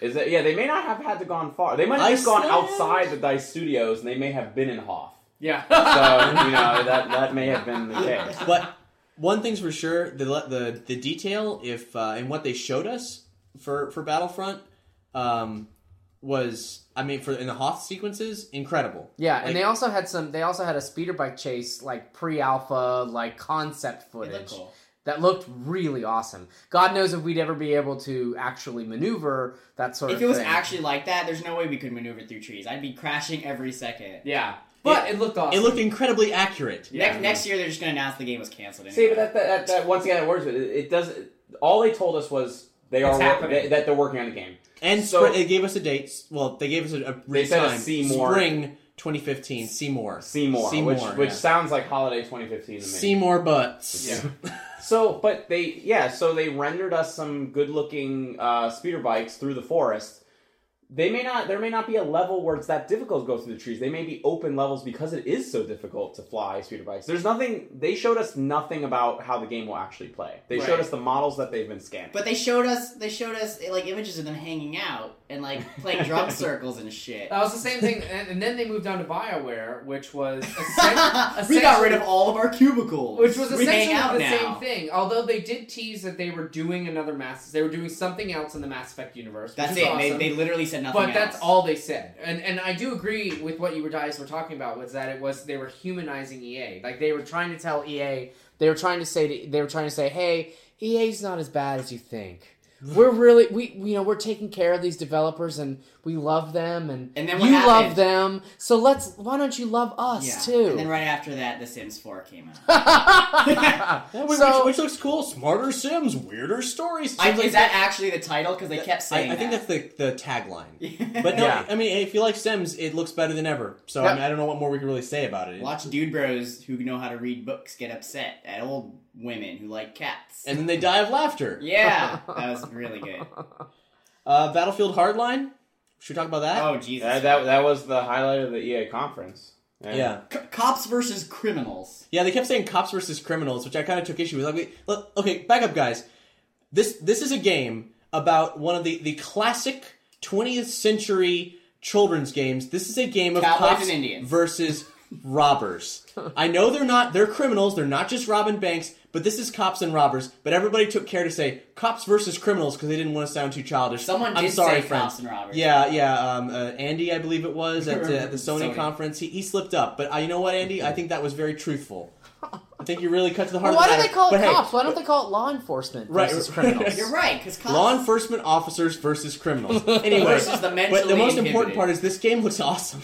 Is it? Yeah, they may not have had to gone far. They might have just gone outside the Dice Studios, and they may have been in Hoth. Yeah. So you know that that may have been the case. but one thing's for sure: the the the detail, if uh, and what they showed us for for Battlefront, um, was I mean, for in the Hoth sequences, incredible. Yeah, Like, and they also had some. They also had a speeder bike chase, like pre-alpha, like concept It looked footage cool. That looked really awesome. God knows if we'd ever be able to actually maneuver that sort If of If it was thing. actually like that, there's no way we could maneuver through trees. I'd be crashing every second. yeah. But it, looked awesome. it looked incredibly accurate. Yeah. next, next year, they're just gonna announce the game was canceled. See, but that, that, that, that once again, it works. It, it does. All they told us was they It's are happening. they, that they're working on the game. And So- spr- they gave us a date. Well, they gave us a, a They said a time. Seymour. Spring 2015. Seymour. Seymour, Seymour, which which yeah. sounds like holiday 2015 to me. Seymour butts. Yeah. So, but they, yeah, so they rendered us some good-looking uh, speeder bikes through the forest. They may not, there may not be a level where it's that difficult to go through the trees. They may be open levels because it is so difficult to fly speeder bikes. There's nothing. They showed us nothing about how the game will actually play. They showed us the models that they've been scanning. But they showed us they showed us like images of them hanging out and like playing drum circles and shit. That was the same thing, and, and then they moved on to Bioware, which was essen- we got rid of all of our cubicles. Which was essentially out the now. same thing. Although they did tease that they were doing another Mass, they were doing something else in the Mass Effect universe. That's it. Awesome. They, they literally said said nothing But that's all they said, and and I do agree with what you guys were talking about. Was that it was they were humanizing EA, like they were trying to tell EA. They were trying to say to, they were trying to say, "Hey, EA's not as bad as you think. We're really we you know we're taking care of these developers and we love them and, And then you happened? love them. So let's why don't you love us Yeah. too?" And then right after that, The Sims 4 came out. which, So- which looks cool. Smarter Sims, weirder stories. I, like is that actually the title? Because they kept I, saying I think that. that's the the tagline. But no, Yeah. I mean, if you like Sims, it looks better than ever. So Yep. I, mean, I don't know what more we can really say about it. Watch dude bros who know how to read books get upset at old women who like cats. And then they die of laughter. yeah, that was really good. Uh, Battlefield Hardline. Should we talk about that? Oh Jesus! That, that that was the highlight of the EA conference. yeah. C- cops versus criminals. Yeah, they kept saying cops versus criminals, which I kind of took issue with. Like, wait, look, okay, back up, guys. This this is a game about one of the the classic 20th century children's games. This is a game of Cowboys cops and Indians. versus robbers. I know they're not they're criminals. They're not just robbing banks, but this is cops and robbers. But everybody took care to say cops versus criminals because they didn't want to sound too childish. Someone I'm did sorry, say friends. cops and robbers. Yeah, yeah. Um, uh, Andy, I believe it was at, uh, at the Sony, Sony. conference. He, he slipped up, but uh, you know what, Andy? I think that was very truthful. I think you really cut to the heart Well, why of the do they call it But hey, cops? Why don't they call it law enforcement Right. versus criminals? You're right, because cops. Law enforcement officers versus criminals. Anyway, Versus the but the mentally most important part is this game looks awesome.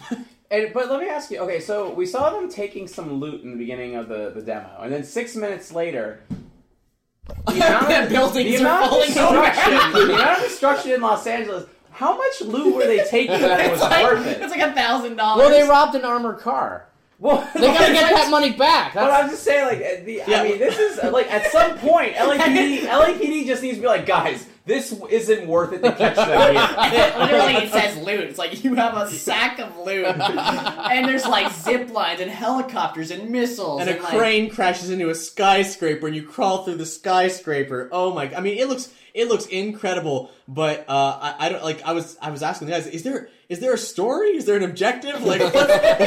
And, but let me ask you. Okay, so we saw them taking some loot in the beginning of the, the demo, and then six minutes later, the amount of, Buildings the are amount of falling destruction, the amount of destruction in Los Angeles. How much loot were they taking that was like, worth it? It's like a thousand dollars. well, they robbed an armored car. Well, They gotta get that money back. But I'm just saying, like, the, Yeah. I mean, this is like at some point, LAPD, LAPD just needs to be like, guys, this isn't worth it to catch them here. Literally, it says loot. It's like you have a sack of loot, and there's like zip lines and helicopters and missiles and a like, crane crashes into a skyscraper, and you crawl through the skyscraper. Oh my! I mean, it looks it looks incredible. But uh, I, I don't like. I was I was asking the guys, is there is there a story? Is there an objective? Like,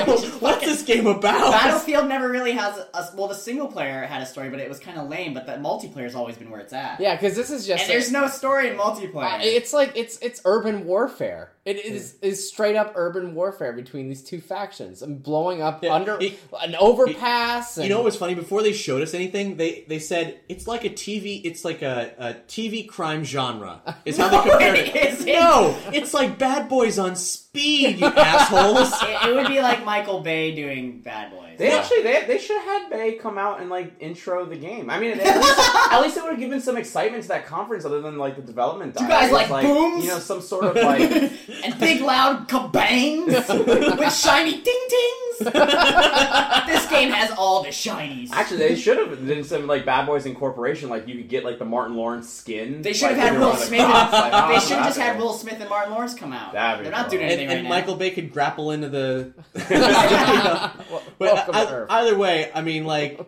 what's, what's this game about? Battlefield never really has a, a well. The single player had a story, but it was kind of lame. But the multiplayer's always been where it's at. yeah, because this is just and there's no story in multiplayer. Uh, It's like it's it's urban warfare. It is is straight up urban warfare between these two factions. and blowing up Yeah, under it- an overpass. And, You know what was funny? Before they showed us anything, they they said it's like a TV. It's like a, a TV crime genre. Is how they compared it. Is it? No, it's like Bad Boys on speed, you assholes. it, it would be like Michael Bay doing Bad Boys. They actually, they, they should have had Bay come out and like intro the game. I mean, at least, at least it would have given some excitement to that conference, other than like the development. You guys It's like booms? You know, some sort of like. and big loud kabangs with shiny ding dings. this game has all the shinies. Actually, they should have done some like Bad Boys Incorporation. Like you could get like the Martin Lawrence skin. They should like, have had Will Smith. cops, like, they should have just had Will Smith and Martin Lawrence come out. That'd be They're not cool. doing anything and right now. Michael Bay could grapple into the. But uh, welcome I- either way, I mean, like,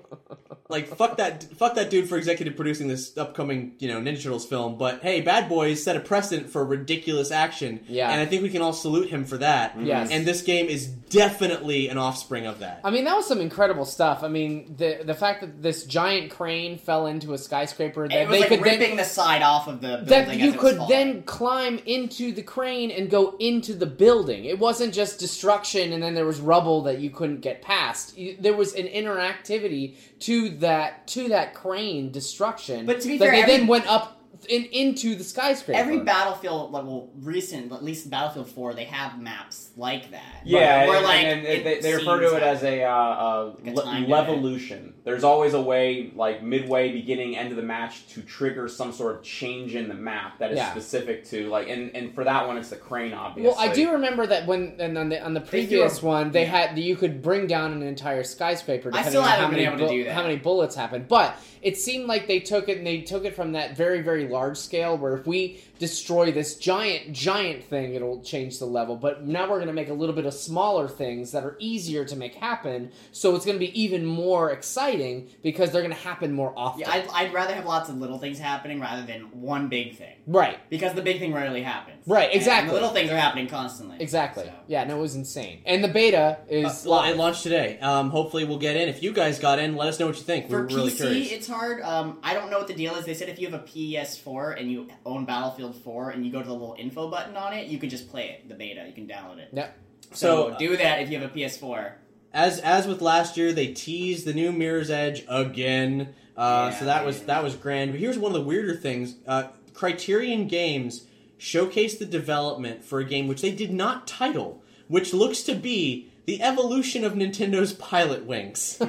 like fuck that, fuck that dude for executive producing this upcoming, you know, Ninja Turtles film. But hey, Bad Boys set a precedent for ridiculous action, Yeah. and I think we can all salute him for that. Mm-hmm. Yes. and this game is definitely an offspring of that. I mean, that was some incredible stuff. I mean, the the fact that this giant crane fell into a skyscraper that it was they like could ripping then the side off of the building. that as you it was could falling. then climb into the crane and go into the building. It wasn't just destruction and then there was rubble that you couldn't get past. You, there was an interactivity to that to that crane destruction. But to be that fair, they every- then went up in, into the skyscraper. Every Battlefield, level, recent, at least Battlefield Four, they have maps like that. Yeah, where and, like and it they, they refer to seems it as a, uh, uh, Like a le- timed levolution. There's always a way, like midway, beginning, end of the match, to trigger some sort of change in the map that is Yeah. specific to like, and, and for that one, it's the crane, obviously. Well, I do remember that when and on the on the previous do a- one they yeah. had you could bring down an entire skyscraper. I Depending still on haven't how been many able to do that. How many bullets happened? But it seemed like they took it and they took it from that very very large scale where if we destroy this giant giant thing, it'll change the level. But now we're going to make a little bit of smaller things that are easier to make happen. So it's going to be even more exciting because they're going to happen more often. Yeah, I'd, I'd rather have lots of little things happening rather than one big thing. right. Because the big thing rarely happens. Right, And exactly. the little things are happening constantly. Exactly. So. Yeah. No, it was insane. And the beta is Uh, well, live. it launched today. Um, hopefully, we'll get in. If you guys got in, let us know what you think. For We're really PC, curious. Hard. Um, I don't know what the deal is. They said if you have a PS4 and you own Battlefield 4 and you go to the little info button on it, you can just play it, the beta. You can download it. Yep. So, So, do that if you have a PS4. as as with last year, they teased the new Mirror's Edge again. Uh, Yeah, so that was that was grand. But here's one of the weirder things: uh, Criterion Games showcased the development for a game which they did not title, which looks to be the evolution of Nintendo's Pilot Wings.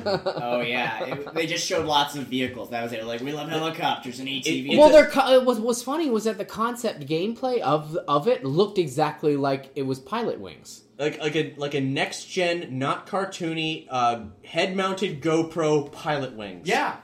Oh yeah, It- they just showed lots of vehicles. That was it. Like we love helicopters and ATVs. It's well, their co- what was funny was that the concept gameplay of of it looked exactly like it was Pilot Wings. like like a like a next gen, not cartoony, uh, head mounted GoPro Pilot Wings. Yeah.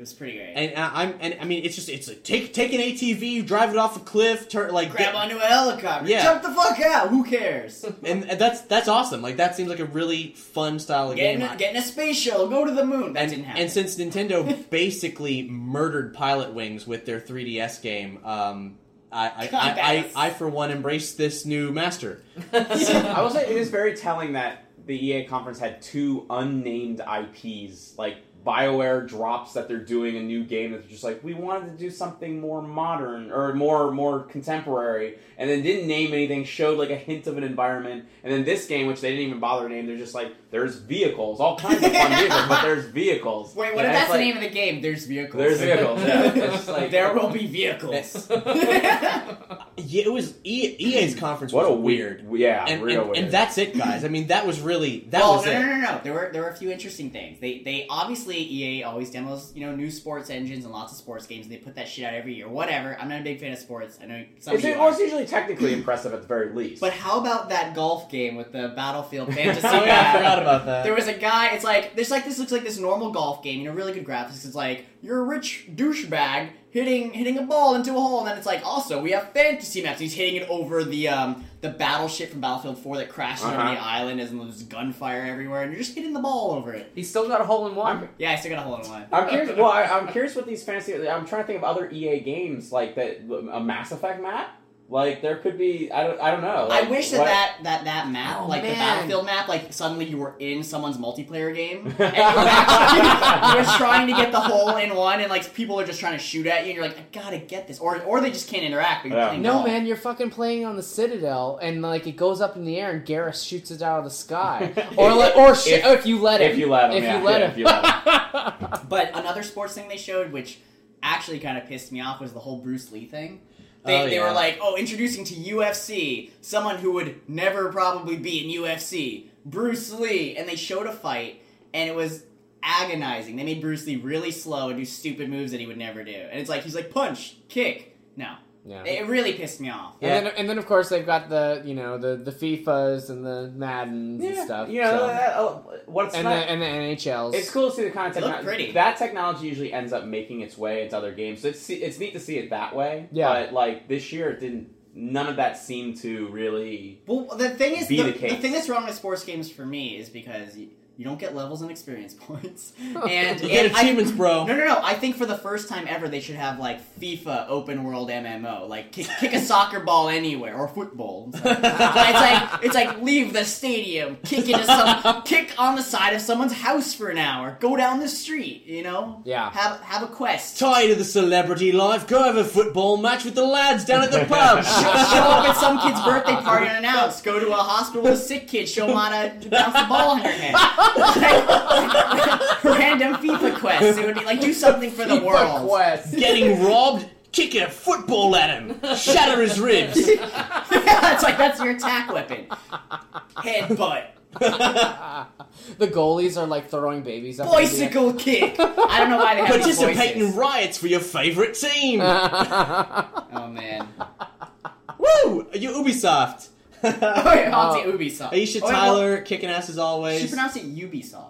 It was pretty great. And uh, I'm and I mean it's just it's like take take an ATV, drive it off a cliff, turn like Grab get- onto a helicopter, Yeah. jump the fuck out. Who cares? and, and that's that's awesome. Like that seems like a really fun style of Get game. a, get a space shuttle, go to the moon. That and, didn't happen. and since Nintendo basically murdered Pilot Wings with their 3DS game, um, I I, I, I, I for one embrace this new master. I will say it is very telling that the EA conference had two unnamed IPs. Like BioWare drops that they're doing a new game that's just like we wanted to do something more modern or more more contemporary, and then didn't name anything. Showed like a hint of an environment, and then this game, which they didn't even bother to name, they're just like there's vehicles, all kinds of fun vehicles, but there's vehicles. Wait, what And if that's like- the name of the game? There's vehicles. There's vehicles. Yeah, like there will be vehicles. Yeah, it was e, EA's conference what was a weird. weird, yeah, And, real and, weird. and that's it, guys. I mean, that was really that well, was no, it. no, no, no. There were there were a few interesting things. They they obviously EA always demos you know new sports engines and lots of sports games. and They put that shit out every year. Whatever. I'm not a big fan of sports. I know some it's, of you well, are. it's usually technically impressive at the very least. But how about that golf game with the Battlefield Fantasy? Oh yeah, I forgot about that. There was a guy. It's like there's like this looks like this normal golf game. You know, really good graphics. It's like you're a rich douchebag hitting hitting a ball into a hole, and then it's like also we have fantasy maps. He's hitting it over the um the battleship from Battlefield 4 that crashes Uh-huh. over the island, and there's gunfire everywhere, and you're just hitting the ball over it. He still got a hole in one. Yeah, I still got a hole in one. I'm curious. Well, I, I'm curious what these fantasy. I'm trying to think of other EA games like that. A Mass Effect map. Like there could be. I don't. I don't know. I wish that, what- that that that map, Oh, like the. Battlefield map, like suddenly you were in someone's multiplayer game and you were, actually, you were trying to get the hole in one, and like people are just trying to shoot at you, and you're like, I gotta get this, or or they just can't interact. But you're Yeah. playing No golf. man, you're fucking playing on the Citadel, and like it goes up in the air, and Garrus shoots it out of the sky, or like, or sh- If- if, you let him, if you let him, if yeah, you let yeah, him, if you let But another sports thing they showed, which actually kind of pissed me off, was the whole Bruce Lee thing. They, Oh, they yeah. were like, oh, introducing to UFC someone who would never probably be in UFC, Bruce Lee, and they showed a fight, and it was agonizing. They made Bruce Lee really slow and do stupid moves that he would never do, and it's like he's like punch, kick, no. Yeah. It really pissed me off. And then, and then of course they've got the you know the the FIFA's and the Maddens and Yeah, stuff. You know so- that, uh, what's and not, the and the NHLs. It's cool to see the kind of They look technology. pretty. That technology usually ends up making its way into other games. So it's it's neat to see it that way. Yeah. But like this year, it didn't. None of that seemed to really. Well, the thing is, Be the, the the, thing that's wrong with sports games for me is because you, you don't get levels and experience points, and You get and I- achievements, bro. No, no, no. I think for the first time ever, they should have like FIFA open world MMO, like kick, kick a soccer ball anywhere or football. It's like, it's like it's like leave the stadium, kick into some, kick on the side of someone's house for an hour, go down the street. You know, Yeah. have have a quest. Tired of the celebrity life? Go have a football match with the lads down at the pub. Show up at some kid's birthday party unannounced. Go to a hospital with a sick kid. Show them how to bounce the ball on your head. Random FIFA quests. It would be like do something for the FIFA world. Quest. Getting robbed? Kick a football at him. Shatter his ribs. it's like that's your attack weapon. Headbutt. the goalies are like throwing babies. Up in the. Bicycle kick. I don't know why they have these Participate in riots for your favourite team. Oh man. Woo! You Ubisoft. Oh, yeah, I'll say Ubisoft. Aisha Oh, wait, Tyler kicking ass as always. She pronounced it Ubisoft.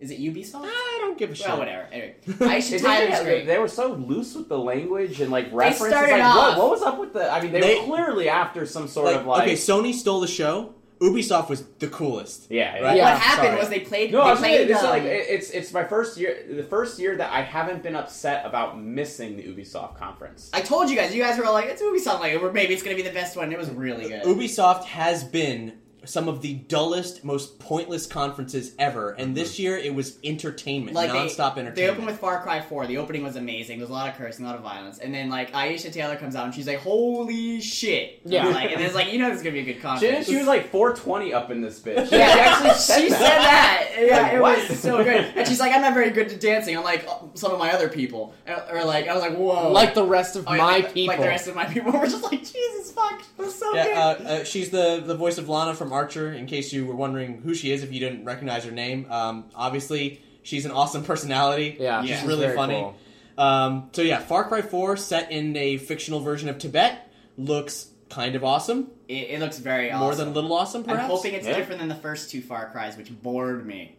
Is it Ubisoft? I don't give a shit. Well, whatever. Anyway, Aisha It's Tyler's interesting, great. They were so loose with the language and like references. started like, off- what, what was up with the? I mean, they, They- were clearly after some sort Like, of like. okay, Sony stole the show. Ubisoft was the coolest. yeah, Right? Yeah, what happened sorry. was they played. No, I they was saying, played. this is um, like it's it's my first year. The first year that I haven't been upset about missing the Ubisoft conference. I told you guys. You guys were all like, "It's Ubisoft." Like, or maybe it's gonna be the best one. It was really good. Ubisoft has been some of the dullest, most pointless conferences ever, and this year it was entertainment, like nonstop they, entertainment. They opened with Far Cry 4. The opening was amazing. There was a lot of cursing, a lot of violence, and then like Aisha Tyler comes out and she's like, "Holy shit!" Yeah. like, and it's like you know this is gonna be a good She, conference. she was like 420 up in this bitch. Yeah, she actually said she that. said that. Yeah, Like, it what? was so good. And she's like, "I'm not very good at dancing, unlike uh, some of my other people." Uh, Or like, I was like, "Whoa!" like the rest of Oh, my like, people. like the rest of my people. We're just like, Jesus fuck, it was so Yeah, good. uh, uh, she's the the voice of Lana from Archer. In case you were wondering who she is, if you didn't recognize her name, um, obviously she's an awesome personality. yeah, she's Yeah. really very funny. cool. Um, so yeah, Far Cry Four, set in a fictional version of Tibet, looks kind of awesome. it, it looks very More than a little awesome, I'm hoping it's Yeah. different than the first two Far Cries, which bored me.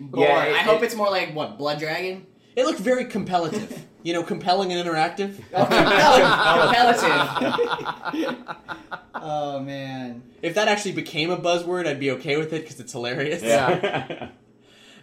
Bored. Yeah, it- I hope it- it's more like what Blood Dragon. It looked very competitive. you know, compelling and interactive. Compelling. oh man. If that actually became a buzzword, I'd be okay with it because it's hilarious. Yeah.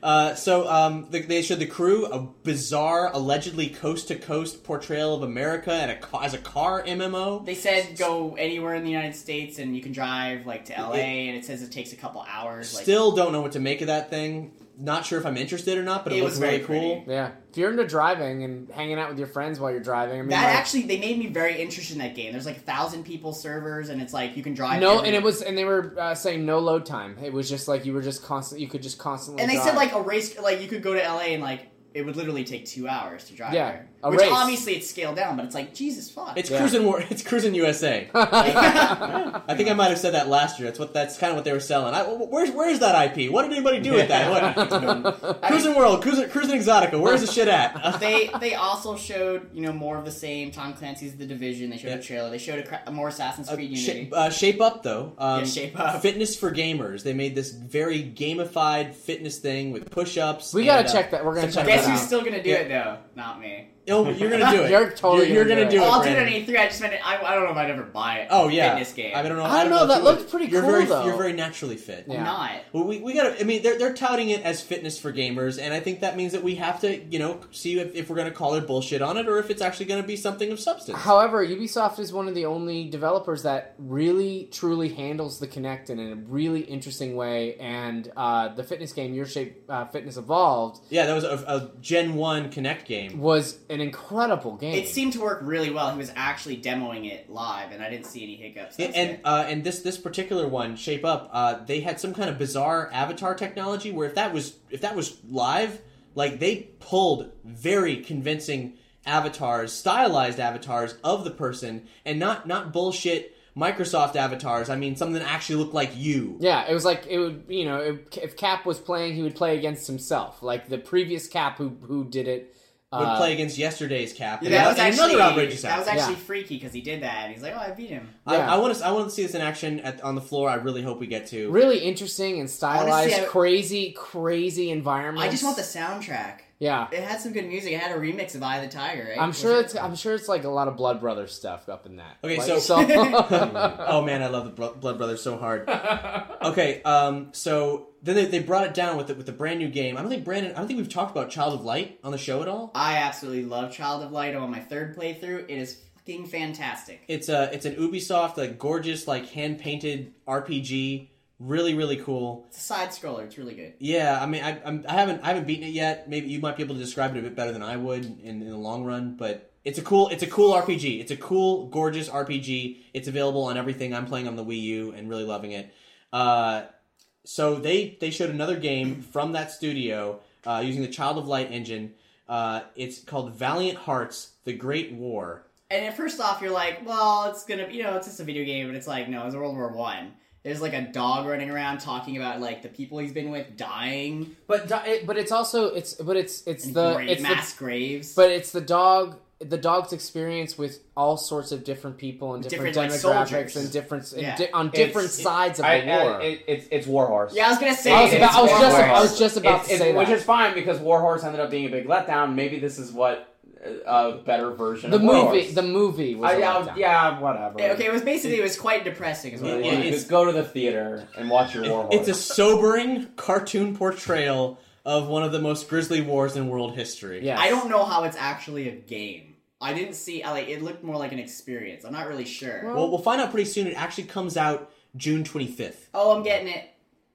Uh, so um, the, they showed the crew a bizarre, allegedly coast to coast portrayal of America at a as a car MMO. They said go anywhere in the United States and you can drive like to LA, and it says it takes a couple hours. Like, Still don't know what to make of that thing. Not sure if I'm interested or not, but it, It looks was really very cool. Yeah, if you're into driving and hanging out with your friends while you're driving, I mean, that like- actually they made me very interested in that game. There's like a thousand people servers, and it's like you can drive. no, every- and it was, and they were uh, saying no load time. It was just like you were just constant. You could just constantly. And they drive. said like a race, like you could go to LA and like it would literally take two hours to drive Yeah, there. a Which race. obviously it's scaled down, but it's like Jesus fuck. It's Yeah. cruising. War- It's Cruis'n USA. I think I might have said that last year. That's what. That's kind of what they were selling. I, where's Where's that IP? What did anybody do with that? What? Cruis'n World, cruising, Cruis'n Exotica. Where's the shit at? they they also showed you know more of the same. Tom Clancy's The Division. They showed Yeah. a trailer. They showed a, cra- a more Assassin's Uh, Creed sh- Unity. uh, shape up though. Um, Yeah, Shape Up. Fitness for gamers. They made this very gamified fitness thing with push-ups. we gotta and, uh, check that. We're gonna check Guess who's still gonna do it though? Not me. Oh, you're gonna do it. You're totally You're, you're gonna gonna do do it. it. I'll do it on Brandon. E3. I just meant it, I, I don't know if I'd ever buy it. Oh yeah, fitness game. I don't know. I don't know, if that looks would. pretty you're cool, Very, though. You're very naturally fit. Yeah. Not. Well, we, we gotta. I mean, they're they're touting it as fitness for gamers, and I think that means that we have to, you know, see if, if we're gonna call it bullshit on it or if it's actually gonna be something of substance. However, Ubisoft is one of the only developers that really truly handles the Kinect in a really interesting way, and uh, the fitness game Your Shape uh, Fitness Evolved yeah, that was a, a Gen One Kinect game. was an incredible game. It seemed to work really well. He was actually demoing it live, and I didn't see any hiccups. That's and good. uh, and this this particular one, Shape Up, uh, they had some kind of bizarre avatar technology where if that was if that was live, like they pulled very convincing avatars, stylized avatars of the person, and not not bullshit Microsoft avatars. I mean, something that actually looked like you. yeah, it was like it would, you know, if, if Cap was playing, he would play against himself, like the previous Cap who who did it. Would uh, play against yesterday's cap. Yeah, that was actually another outrageous that was actually Yeah. freaky because he did that. And he's like, "Oh, I beat him." Yeah. I, I want to I want to see this in action at, on the floor. I really hope we get to. really interesting and stylized, how- crazy, crazy environment. I just want the soundtrack. Yeah, It had some good music. It had a remix of "Eye of the Tiger." Right? I'm Was sure it? it's I'm sure it's like a lot of Blood Brothers stuff up in that. Okay, Like, so- oh man, I love the Blo- Blood Brothers so hard. Okay, um, so then they, they brought it down with the, with the brand new game. I don't think Brandon. I don't think we've talked about Child of Light on the show at all. I absolutely love Child of Light. I'm on my third playthrough. It is fucking fantastic. It's a it's an Ubisoft like gorgeous like hand painted RPG. Really really cool. It's a side scroller. It's really good. Yeah, I mean I I'm, I haven't I haven't beaten it yet. Maybe you might be able to describe it a bit better than I would in, in the long run, but. It's a cool. It's a cool RPG. It's a cool, gorgeous RPG. It's available on everything. I'm playing on the Wii U and really loving it. Uh, so they they showed another game from that studio uh, using the Child of Light engine. Uh, it's called Valiant Hearts: The Great War. And at first off, you're like, well, it's gonna, you know, it's just a video game, but it's like, no, it's World War One. There's like a dog running around talking about like the people he's been with dying but do- it, but it's also it's but it's it's and the gra- it's the mass graves. but it's the dog the dog's experience with all sorts of different people and different, Different, demographics soldiers. and different and Yeah. di- on different It's- sides of I, the I- war. it, it's it's Warhorse. yeah, I was gonna say. I was, it's about, I was just I was just about It's- to it's- say which is fine because Warhorse ended up being a big letdown. Maybe this is what a better version the of movie Warhorse. the movie was I- a yeah, yeah, whatever. Yeah, okay, it was basically it was quite depressing. Is what it Yeah, was. it's- Just go to the theater and watch your Warhorse. It's a sobering cartoon portrayal of one of the most grisly wars in world history. Yes. I don't know how it's actually a game. I didn't see. I like it looked more like an experience. I'm not really sure. Well, we'll find out pretty soon. It actually comes out June 25th. Oh, I'm getting it.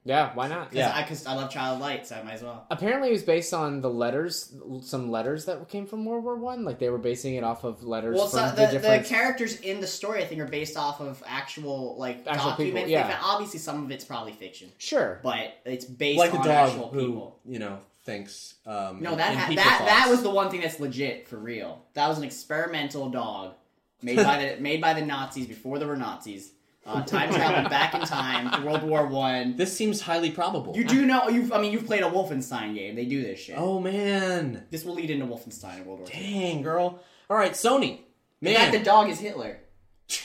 Yeah, why not? Yeah, Yeah. I, cause I love Child of Light, so I might as well. Apparently, it was based on the letters, some letters that came from World War One. Like they were basing it off of letters Well, from so the, the, the characters in the story, I think, are based off of actual like Actual people, documents. yeah. Obviously, some of it's probably fiction, sure. but it's based Like a on dog actual who, people. you know, thinks. Um, No, that in ha- people that that was the one thing that's legit for real. That was an experimental dog made by the made by the Nazis before there were Nazis. Uh, time travel back in time to World War One. This seems highly probable. You do know you've I mean you've played a Wolfenstein game. They do this shit. Oh man, This will lead into Wolfenstein in World War dang girl. All right, Sony. Man, fact, the dog is Hitler.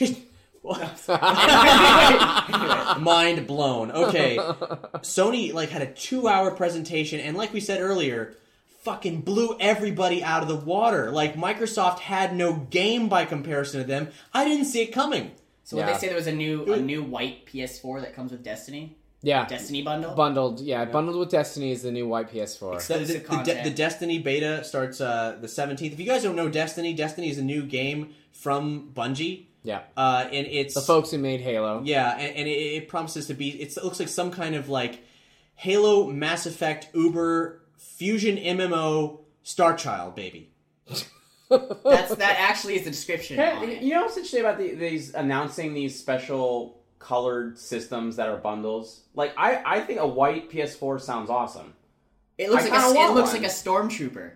What Mind blown. Okay, Sony like had a two-hour presentation, and like we said earlier, fucking blew everybody out of the water. Like Microsoft had no game by comparison to them. I didn't see it coming. So what Yeah. they say there was a new a new white PS4 that comes with Destiny, yeah, Destiny bundle. bundled. Yeah, bundled with Destiny is the new white PS4. The, the, Exclusive the, De- content. the Destiny beta starts uh, the 17th. If you guys don't know Destiny, Destiny is a new game from Bungie. Yeah, Uh, and it's the folks who made Halo. Yeah, and, and it, it promises to be. It's, it looks like some kind of like Halo, Mass Effect, Uber fusion MMO, Star Child, baby. That's that actually is the description. on you know what's interesting about the, these announcing these special colored systems that are bundles? Like, I, I think a white PS4 sounds awesome. It looks I like a, it looks one. like a stormtrooper.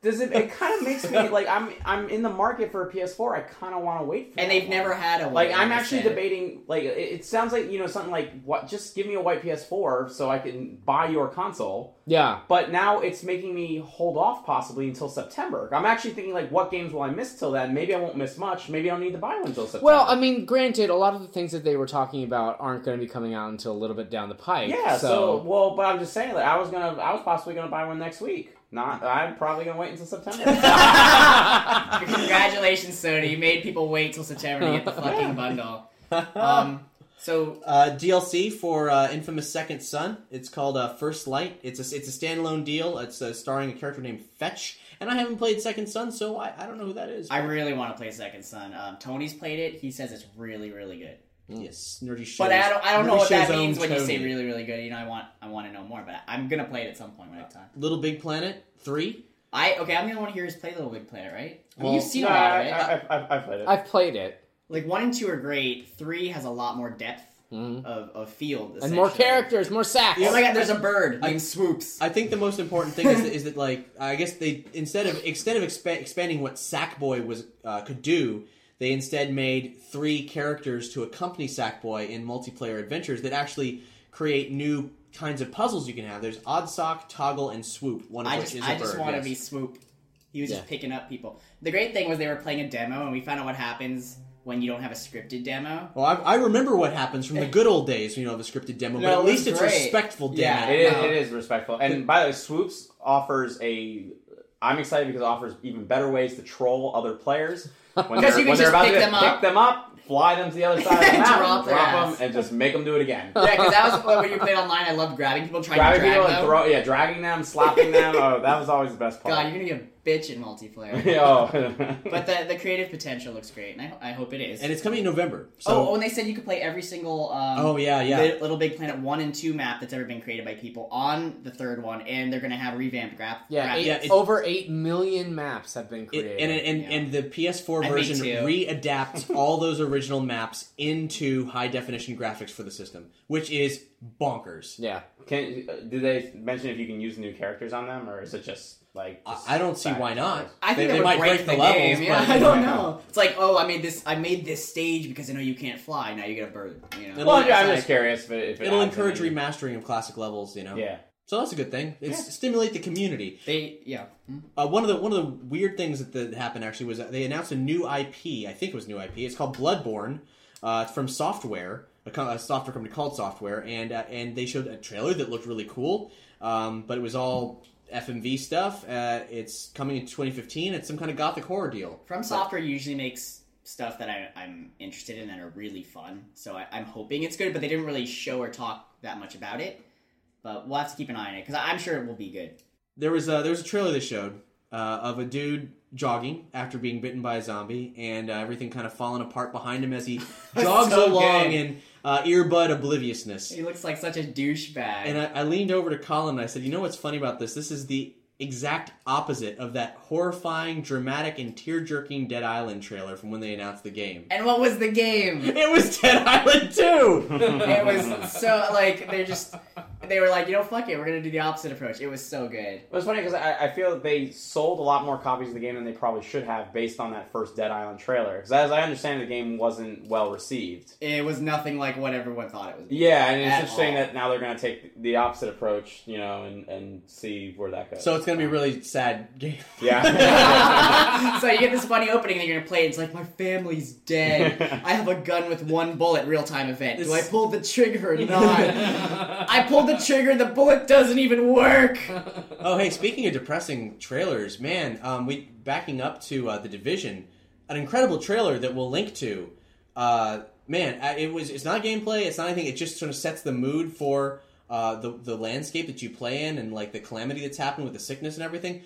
Does it? It kind of makes me like I'm I'm in the market for a PS4. I kind of want to wait for. It. And that they've one. never had a one. Like I'm actually debating. Like it, it sounds like you know something like what? Just give me a white PS4 so I can buy your console. Yeah, But now it's making me hold off possibly until September. I'm actually thinking like, what games will I miss till then? Maybe I won't miss much. Maybe I'll need to buy one until September. Well, I mean, granted, a lot of the things that they were talking about aren't going to be coming out until a little bit down the pike. yeah. so, So, well, but I'm just saying that I was gonna, I was possibly gonna buy one next week. Not, I'm probably gonna wait until September. Congratulations, Sony! You made people wait till September to get the fucking bundle. Um, so Uh, DLC for uh, Infamous Second Son. It's called uh, First Light. It's a it's a standalone deal. It's uh, starring a character named Fetch, and I haven't played Second Son, so I, I don't know who that is. I really want to play Second Son. Um, Tony's played it. He says it's really, really good. Yes, nerdy shows. But I don't, I don't know what that means when you say really, really good. You know, I want, I want to know more. But I'm gonna play it at some point when I have time. Little Big Planet three. I okay. I'm gonna want to hear us play Little Big Planet, right? I mean, Well, you've seen No, a lot I, of it. I, I, I've played it. I've played it. like one and two are great. Three has a lot more depth of, of field Mm-hmm. And more characters, more sacks. Oh my god, there's a bird named Swoops. I think the most important thing is that, is that like I guess they instead of instead of expa- expanding what Sackboy was uh, could do, they instead made three characters to accompany Sackboy in multiplayer adventures that actually create new kinds of puzzles you can have. There's Oddsock, Toggle, and Swoop. One of I which just, is a I just want to yes. be Swoop. He was Yeah. just picking up people. The great thing was they were playing a demo, and we found out what happens when you don't have a scripted demo. Well, I, I remember what happens from the good old days. when You know, of a scripted demo, No, but at was least it's great. respectful. Damn Yeah. it. it, is, it is respectful. And by the way, Swoops offers a. I'm excited because it offers even better ways to troll other players when Because they're, you can when they're just about pick to them up. pick them up, fly them to the other side of the map, drop drop, them, and just make them do it again. Yeah, because that was the point when you played online. I loved grabbing people, trying Grabbing to drag people them. and throw, yeah, dragging them, slapping them. Oh, that was always the best part. God, you're gonna a bitch in multiplayer. oh. But the the creative potential looks great, and I, I hope it is. And it's coming in November. So oh, oh, and they said you could play every single. Um, Oh, yeah, yeah. Li- Little Big Planet one and two map that's ever been created by people on the third one, and they're gonna have revamped graph. yeah, graphics. eight, Yeah, it- over eight million maps have been It, created. and and, Yeah. and the PS4 I version too. readapts all those original maps into high definition graphics for the system, which is bonkers. yeah, Can did they mention if you can use new characters on them, or is it just like? I, I don't see why not. forth? I think they that might break, break the, the, game. levels. Yeah, but I don't know. It's like, oh, I made this. I made this stage because I know you can't fly. Now you get a bird. You know. It'll- Well, yeah, I'm It's just like- curious if it, if it It'll encourage any- remastering of classic levels, you know. Yeah. So that's a good thing. It's stimulate the community. They yeah. Uh, one of the one of the weird things that, that happened actually was that they announced a new IP. I think it was new IP. It's called Bloodborne. Uh, it's from Software, a, co- a software company called Software, and uh, and they showed a trailer that looked really cool. Um, but it was all FMV stuff. Uh, it's coming in 2015. It's some kind of gothic horror deal. From Software usually makes stuff that I, I'm interested in that are really fun. So I, I'm hoping it's good, but they didn't really show or talk that much about it. But we'll have to keep an eye on it because I'm sure it will be good. There was a, there was a trailer they showed uh, of a dude jogging after being bitten by a zombie, and uh, everything kind of falling apart behind him as he jogs so along good. in uh, earbud obliviousness. He looks like such a douchebag. And I, I leaned over to Colin and I said, "You know what's funny about this? This is the exact opposite of that horrifying, dramatic, and tear-jerking Dead Island trailer from when they announced the game. and what was the game? It was Dead Island 2! it was so like they're just they were like, you know, fuck it, we're gonna do the opposite approach. It was so good. It was funny because I, I feel they sold a lot more copies of the game than they probably should have based on that first Dead Island trailer. Because as I understand, the game wasn't well received. It was nothing like what everyone thought it was. Yeah, and it's At interesting all. that now they're going to take the opposite approach, you know, and, and see where that goes. so it's going to be a really sad game. yeah. so you get this funny opening, and you're gonna play. it, It's like my family's dead. I have a gun with one bullet. Real time event. Do I pull the trigger or not? I pulled the trigger. The bullet doesn't even work. Oh, hey, speaking of depressing trailers, man, um, we backing up to uh, the division, an incredible trailer that we'll link to. Uh, man, it was. It's not gameplay. It's not anything. It just sort of sets the mood for uh, the the landscape that you play in and like the calamity that's happened with the sickness and everything.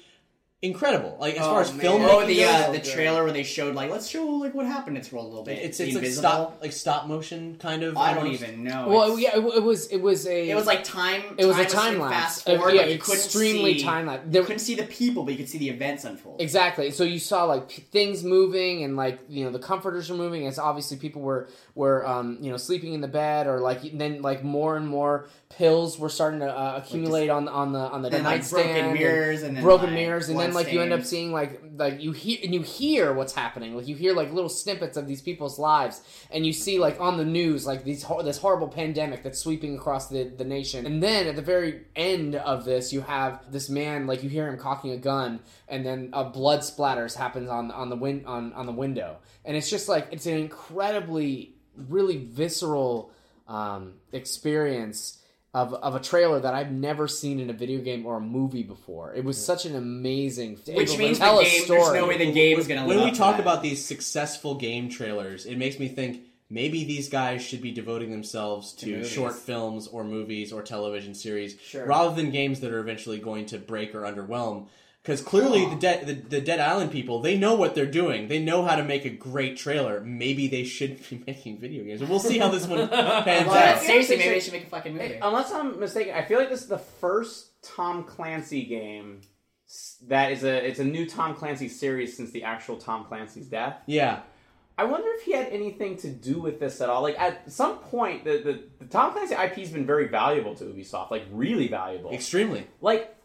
Incredible. Like as Oh, far as man. filmmaking Oh, the goes, uh, so the good. trailer where they showed like, let's show like what happened. It's rolled a little bit. it's it's like stop like stop motion kind of. I don't even know. Well, It's- yeah, it, it was it was a It was like time. it was a time lapse. Fast Uh, yeah, but you couldn't extremely see, time lapse. You couldn't see the people, but you could see the events unfold. Exactly. So you saw like p- things moving, and like you know the comforters were moving, It's obviously people were were um, you know sleeping in the bed, or like then like more and more pills were starting to uh, accumulate on on the on the Then, like, nightstand, broken and mirrors and then, broken like, mirrors, and then like you end up seeing like like you hear and you hear what's happening, like you hear like little snippets of these people's lives, and you see like on the news like these this horrible pandemic that's sweeping across the the nation, and then at the very end of this, you have this man like you hear him cocking a gun, and then a blood splatters happens on on the win- on on the window, and it's just like it's an incredibly really visceral um, experience. Of, of a trailer that I've never seen in a video game or a movie before. It was such an amazing, Which able to means the tell a game. story. There's no way the game's gonna. when we talk that. about these successful game trailers, it makes me think maybe these guys should be devoting themselves to movies. short films or movies or television series Sure. rather than games that are eventually going to break or underwhelm. Because clearly, the, Dead the, the Dead Island people they know what they're doing. They know how to make a great trailer. Maybe they should be making video games. We'll see how this one pans Well, out. seriously, maybe they should make a fucking movie. Unless I'm mistaken, I feel like this is the first Tom Clancy game that is a it's a new Tom Clancy series since the actual Tom Clancy's death. Yeah, I wonder if he had anything to do with this at all. Like at some point, the the, the Tom Clancy IP has been very valuable to Ubisoft, like really valuable. extremely. Like,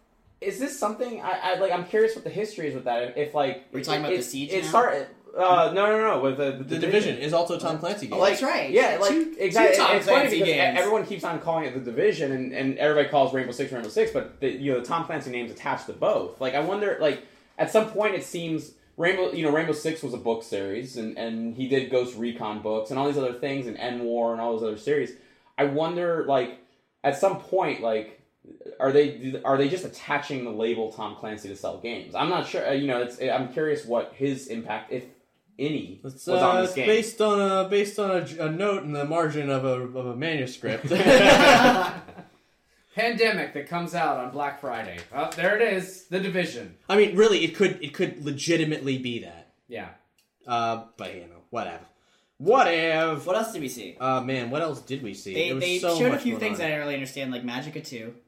is this something? I, I like. I'm curious what the history is with that. If like, We're talking about it, the Siege It now? started. Uh, no, no, no. With the, the, The Division is also Tom Clancy game. Oh, that's right. Yeah, like Two- exactly. two Tom it's funny Clancy because e- games. everyone keeps on calling it the Division, and, and everybody calls Rainbow Six Rainbow Six, but the, you know the Tom Clancy name's attached to both. Like I wonder, like at some point it seems Rainbow, you know, Rainbow Six was a book series, and and he did Ghost Recon books and all these other things, and End War and all those other series. I wonder, like at some point, like are they are they just attaching the label Tom Clancy to sell games? I'm not sure. uh, You know, it's I'm curious what his impact, if any, It's, was on uh, this game. based on a based on a, a note in the margin of a of a manuscript. Pandemic that comes out on Black Friday. Oh, there it is. The Division. I mean, really, it could it could legitimately be that. Yeah. Uh, but you know, whatever. Whatever. What else did we see? Uh, man, what else did we see? They, they so showed a few things on. I didn't really understand, like Magicka 2.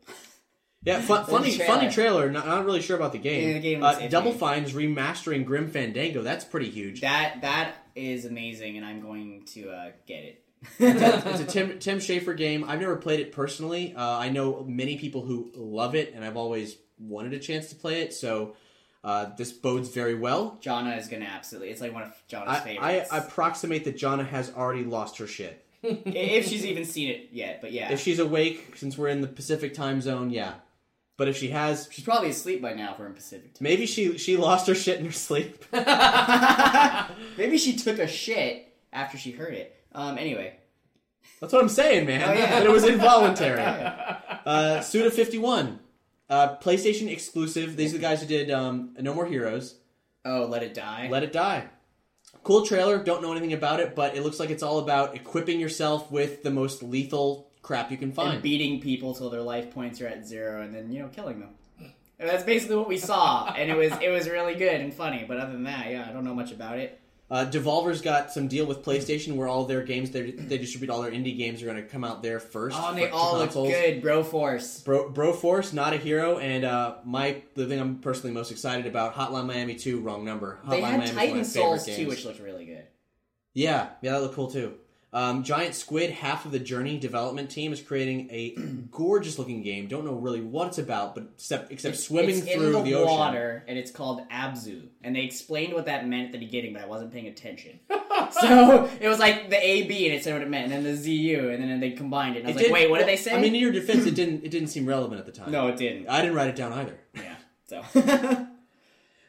Yeah, fun, funny, trailer. funny trailer. Not, not really sure about the game. Yeah, the game uh. Double Fine's remastering Grim Fandango. That's pretty huge. That That is amazing, and I'm going to uh, get it. it's a Tim Tim Schafer game. I've never played it personally. Uh, I know many people who love it, and I've always wanted a chance to play it. So uh, this bodes very well. Jonna is going to absolutely. It's like one of Jonna's I, I approximate that Jonna has already lost her shit. if she's even seen it yet, but yeah. If she's awake, since we're in the Pacific time zone, yeah. But if she has, she's probably asleep by now if we're in Pacific time. maybe she she lost her shit in her sleep. Maybe she took a shit after she heard it. Um, anyway. That's what I'm saying, man. Oh, yeah. It was involuntary. uh, Suda 51, uh, PlayStation exclusive. These are the guys who did um, No More Heroes. Oh, Let It Die? Let It Die. Cool trailer. Don't know anything about it, but it looks like it's all about equipping yourself with the most lethal crap you can and find. beating people till their life points are at zero and then, you know, killing them. And that's basically what we saw, and it was it was really good and funny. But other than that, yeah, I don't know much about it. Uh, Devolver's got some deal with PlayStation where all their games they they distribute all their indie games are going to come out there first. Oh, and they all look good, bro. Force. Bro, Broforce, not a hero, and uh, my the thing I'm personally most excited about, Hotline Miami 2, wrong number. Hotline They had Miami is one of my Titan Souls too, which looked really good. Yeah, yeah, that looked cool too. Um, Giant Squid, half of the Journey development team, is creating a gorgeous looking game. Don't know really what it's about, but except except swimming it's through in the, ocean. water, and it's called Abzu. And they explained what that meant at the beginning, but I wasn't paying attention. so it was like the AB, and it said what it meant, and then the ZU, and then they combined it. And I was It like, did- wait, what well, did they say? I mean, in your defense, it didn't it didn't seem relevant at the time. no, it didn't. I didn't write it down either. yeah. So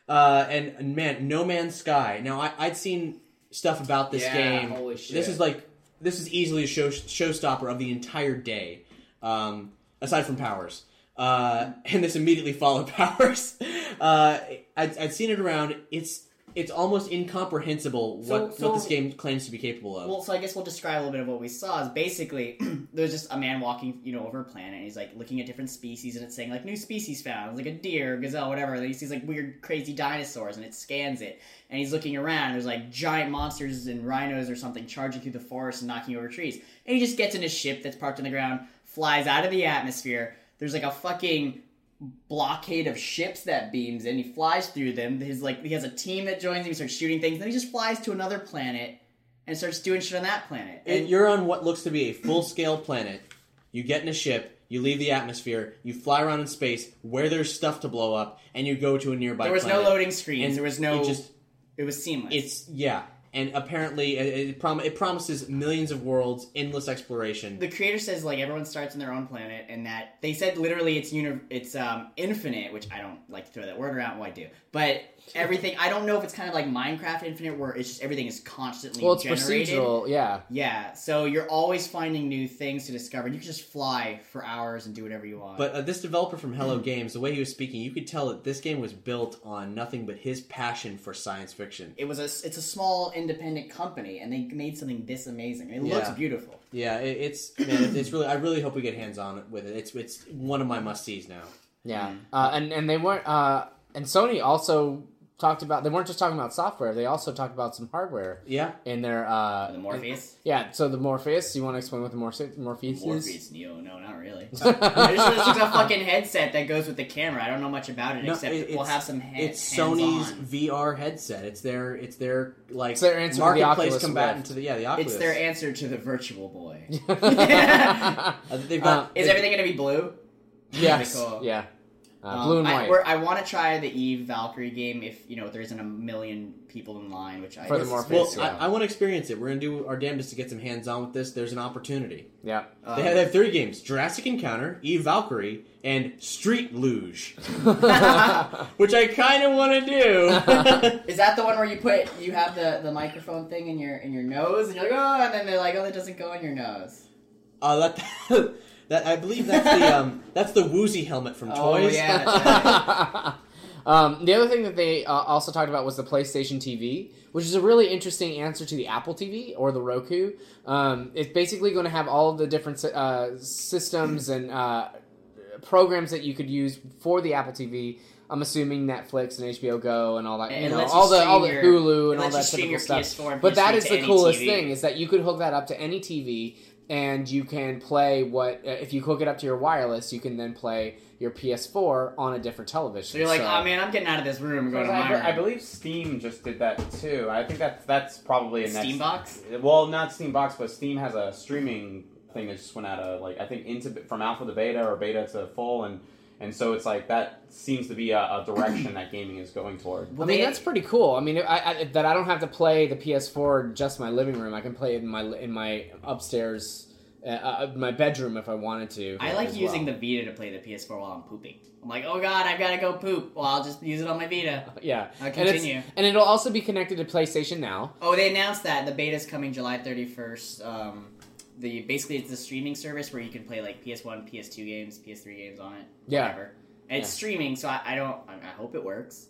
Uh, and, and man, No Man's Sky. Now I, I'd seen stuff about this Yeah, game. holy shit. This is like this is easily a show showstopper of the entire day, um, aside from Powers. Uh, and this immediately followed Powers. Uh, I'd, I'd seen it around. It's it's almost incomprehensible So- what so- what this game claims to be capable of. Well, so I guess we'll describe a little bit of what we saw. Is basically there's just a man walking, you know, over a planet, and he's like looking at different species, and it's saying like new species found, like a deer, gazelle, whatever. And then he sees like weird, crazy dinosaurs, and it scans it, and he's looking around. And there's like giant monsters and rhinos or something charging through the forest and knocking over trees. And he just gets in a ship that's parked on the ground, flies out of the atmosphere. There's like a fucking blockade of ships that beams in. He flies through them. His like he has a team that joins him. He starts shooting things. Then he just flies to another planet and starts doing shit on that planet. It- And you're on what looks to be a full scale planet. You get in a ship, you leave the atmosphere, you fly around in space where there's stuff to blow up, and you go to a nearby. there was planet. no loading screens. And there was no. It just it was seamless. it's yeah, and apparently it, it, prom- it promises millions of worlds, endless exploration. the creator says like everyone starts on their own planet, and that they said literally it's uni- it's um, infinite, which I don't like to throw that word around. Well, I do, but everything I don't know if it's kind of like Minecraft Infinite, where it's just everything is constantly Well, it's generated. procedural. Yeah. Yeah, so you're always finding new things to discover. and You can just fly for hours and do whatever you want. But uh, this developer from Hello Hmm. Games, the way he was speaking, you could tell that this game was built on nothing but his passion for science fiction. it was a it's a small independent company, and they made something this amazing. It Yeah. looks beautiful. Yeah, it, it's man, it's, it's really. I really hope we get hands on with it. It's it's one of my must sees now. Yeah, uh, and and they weren't. Uh, and Sony also talked about. They weren't just talking about software. They also talked about some hardware Yeah, in their. Uh, The Morpheus, yeah. So the Morpheus. You want to explain what the Morpheus, Morpheus is? Morpheus Neo. No, not really. it's, just, there's just a fucking headset that goes with the camera. I don't know much about it No, except it- we'll have some. Ha- it's hands-on. Sony's VR headset. It's their it's their like It's their answer to the marketplace Oculus combatant Rift. to the yeah the Oculus. It's their answer to the Virtual Boy. Uh, they've got Uh, Is everything going to be blue? Yes. Cool. Yeah. Uh, Um, blue and I, white. we're- I want to try the Eve Valkyrie game if you know there isn't a million people in line, which I For the guess- Morpheus. well, yeah. I, I want to experience it. We're gonna do our damnedest to get some hands on with this. There's an opportunity. yeah. Um, They have, they have three games: Jurassic Encounter, Eve Valkyrie, and Street Luge, which I kind of want to do. Is that the one where you put you have the, the microphone thing in your in your nose and you're like oh and then they're like oh that doesn't go in your nose. uh, that, that I believe that's the um, that's the Woozy helmet from Toys. Oh Toys. yeah, um, the other thing that they uh, also talked about was the PlayStation TV, which is a really interesting answer to the Apple TV or the Roku. Um, it's basically going to have all of the different uh, systems and uh, programs that you could use for the Apple TV. I'm assuming Netflix and HBO Go and all that, And you it know, lets you all the stream all the your- Hulu it and all lets that typical stuff. But that PS3 is to the coolest TV. thing is that you could hook that up to any TV and you can play what uh, if you hook it up to your wireless, you can then play your PS4 on a different television. So you're like oh man I'm getting out of this room and going to my I, room. I believe Steam just did that too. I think that's that's probably a next. Steambox? Well, not Steam box, but Steam has a streaming thing that just went out of like I think into from alpha to beta or beta to full, and and so it's like that seems to be a, a direction that gaming is going toward. Well, I mean, that's pretty cool. I mean, I, I, that I don't have to play the PS4 in just my living room. I can play it in my in my upstairs, uh, uh, my bedroom if I wanted to. I like using well. the Vita to play the PS4 while I'm pooping. I'm like, oh god, I've got to go poop. Well, I'll just use it on my Vita. yeah. I And it's- continue. and it'll also be connected to PlayStation Now. Oh, they announced that the beta's coming July 31st. Um, the basically it's the streaming service where you can play like PS1, PS2 games, PS3 games on it. Yeah. Whatever. And it's Yeah. streaming, so I, I don't. I, I hope it works.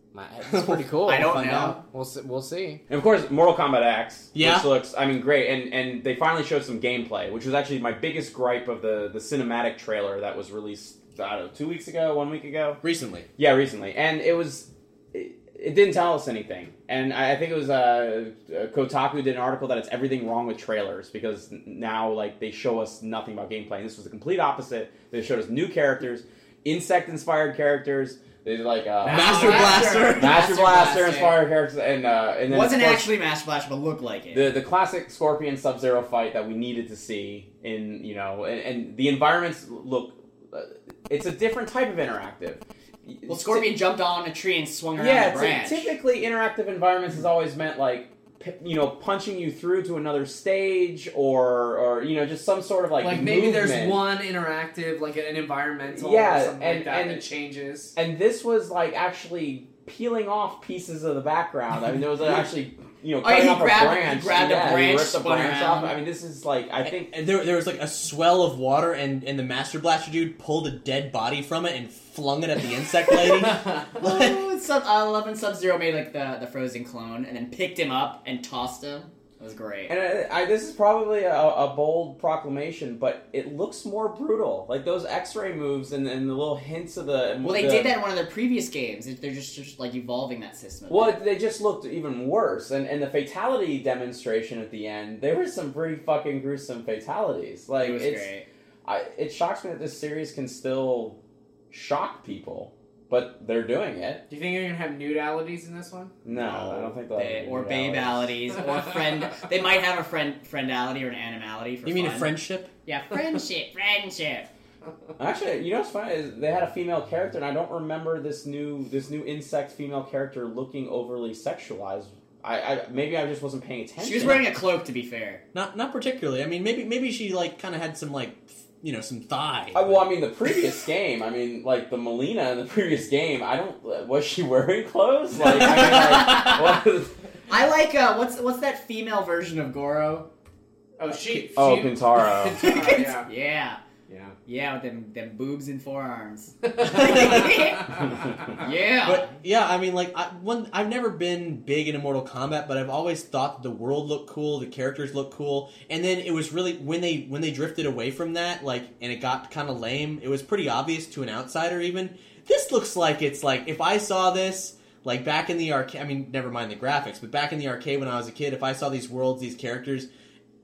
It's pretty cool. I don't find know. out. We'll see, we'll see. And of course, Mortal Kombat X, Yeah. which looks, I mean, great. And and they finally showed some gameplay, which was actually my biggest gripe of the the cinematic trailer that was released I don't know, two weeks ago, one week ago. Recently, Yeah, recently, and it was it, it didn't tell us anything. And I I think it was uh, Kotaku did an article that it's everything wrong with trailers because now like they show us nothing about gameplay. And this was the complete opposite. They showed us new characters, insect-inspired characters. They did like uh, Master Blaster. Master Blaster inspired characters, and uh, and then Wasn't course, actually Master Blaster, but looked like it. the the classic Scorpion Sub Zero fight that we needed to see in you know, and, and the environments look. Uh, it's a different type of interactive. Well, Scorpion jumped on a tree and swung around Yeah, a ty- branch. typically interactive environments has always meant like you know punching you through to another stage or or you know just some sort of like Like maybe there's one interactive, like an environmental, Yeah, or something and- like that and- that changes. and this was like actually peeling off pieces of the background. I mean, there was actually you know Oh, yeah, cutting he off grabbed- a he branch. grabbed a yeah, he ripped the branch around. off. I mean, this is like I think and there, there was like a swell of water, and, and the Master Blaster dude pulled a dead body from it and flung it at the insect lady. oh, Sub, uh, Eleven Sub Zero made like the, the frozen clone and then picked him up and tossed him. It was great. And I, I, this is probably a, a bold proclamation, but it looks more brutal. Like those X-ray moves and, and the little hints of the. well, they the- did that in one of their previous games. They're just, just like evolving that system. Well, it- they just looked even worse, and and the fatality demonstration at the end, there were some pretty fucking gruesome fatalities. Like it was it's, great. I, it shocks me that this series can still shock people, but they're doing it. Do you think you're gonna have nudalities in this one? No, I don't think they'll. They, have or any realities. babalities, or friend. They might have a friend friendality or an animality. For you mean a friendship? Yeah, friendship, friendship. Actually, you know what's funny is they had a female character, and I don't remember this new this new insect female character looking overly sexualized. I, I maybe I just wasn't paying attention. She was wearing a cloak, to be fair. Not not particularly. I mean, maybe maybe she like kind of had some like you know some thigh. Uh, well, I mean, the previous game. I mean, like the Mileena in the previous game. I don't. Was she wearing clothes? Like, I mean, like. I like uh, what's what's that female version of Goro? Oh, she. Oh, she, Kintaro. Kintaro, yeah. Yeah, Yeah. yeah, with them them boobs and forearms. yeah. yeah, But yeah, I mean, like I, one, I've never been big into Mortal Kombat, but I've always thought the world looked cool, the characters looked cool, and then it was really when they when they drifted away from that, like, and it got kind of lame. It was pretty obvious to an outsider, even. This looks like it's like if I saw this. Like back in the arcade, I mean, never mind the graphics, but back in the arcade when I was a kid, if I saw these worlds, these characters,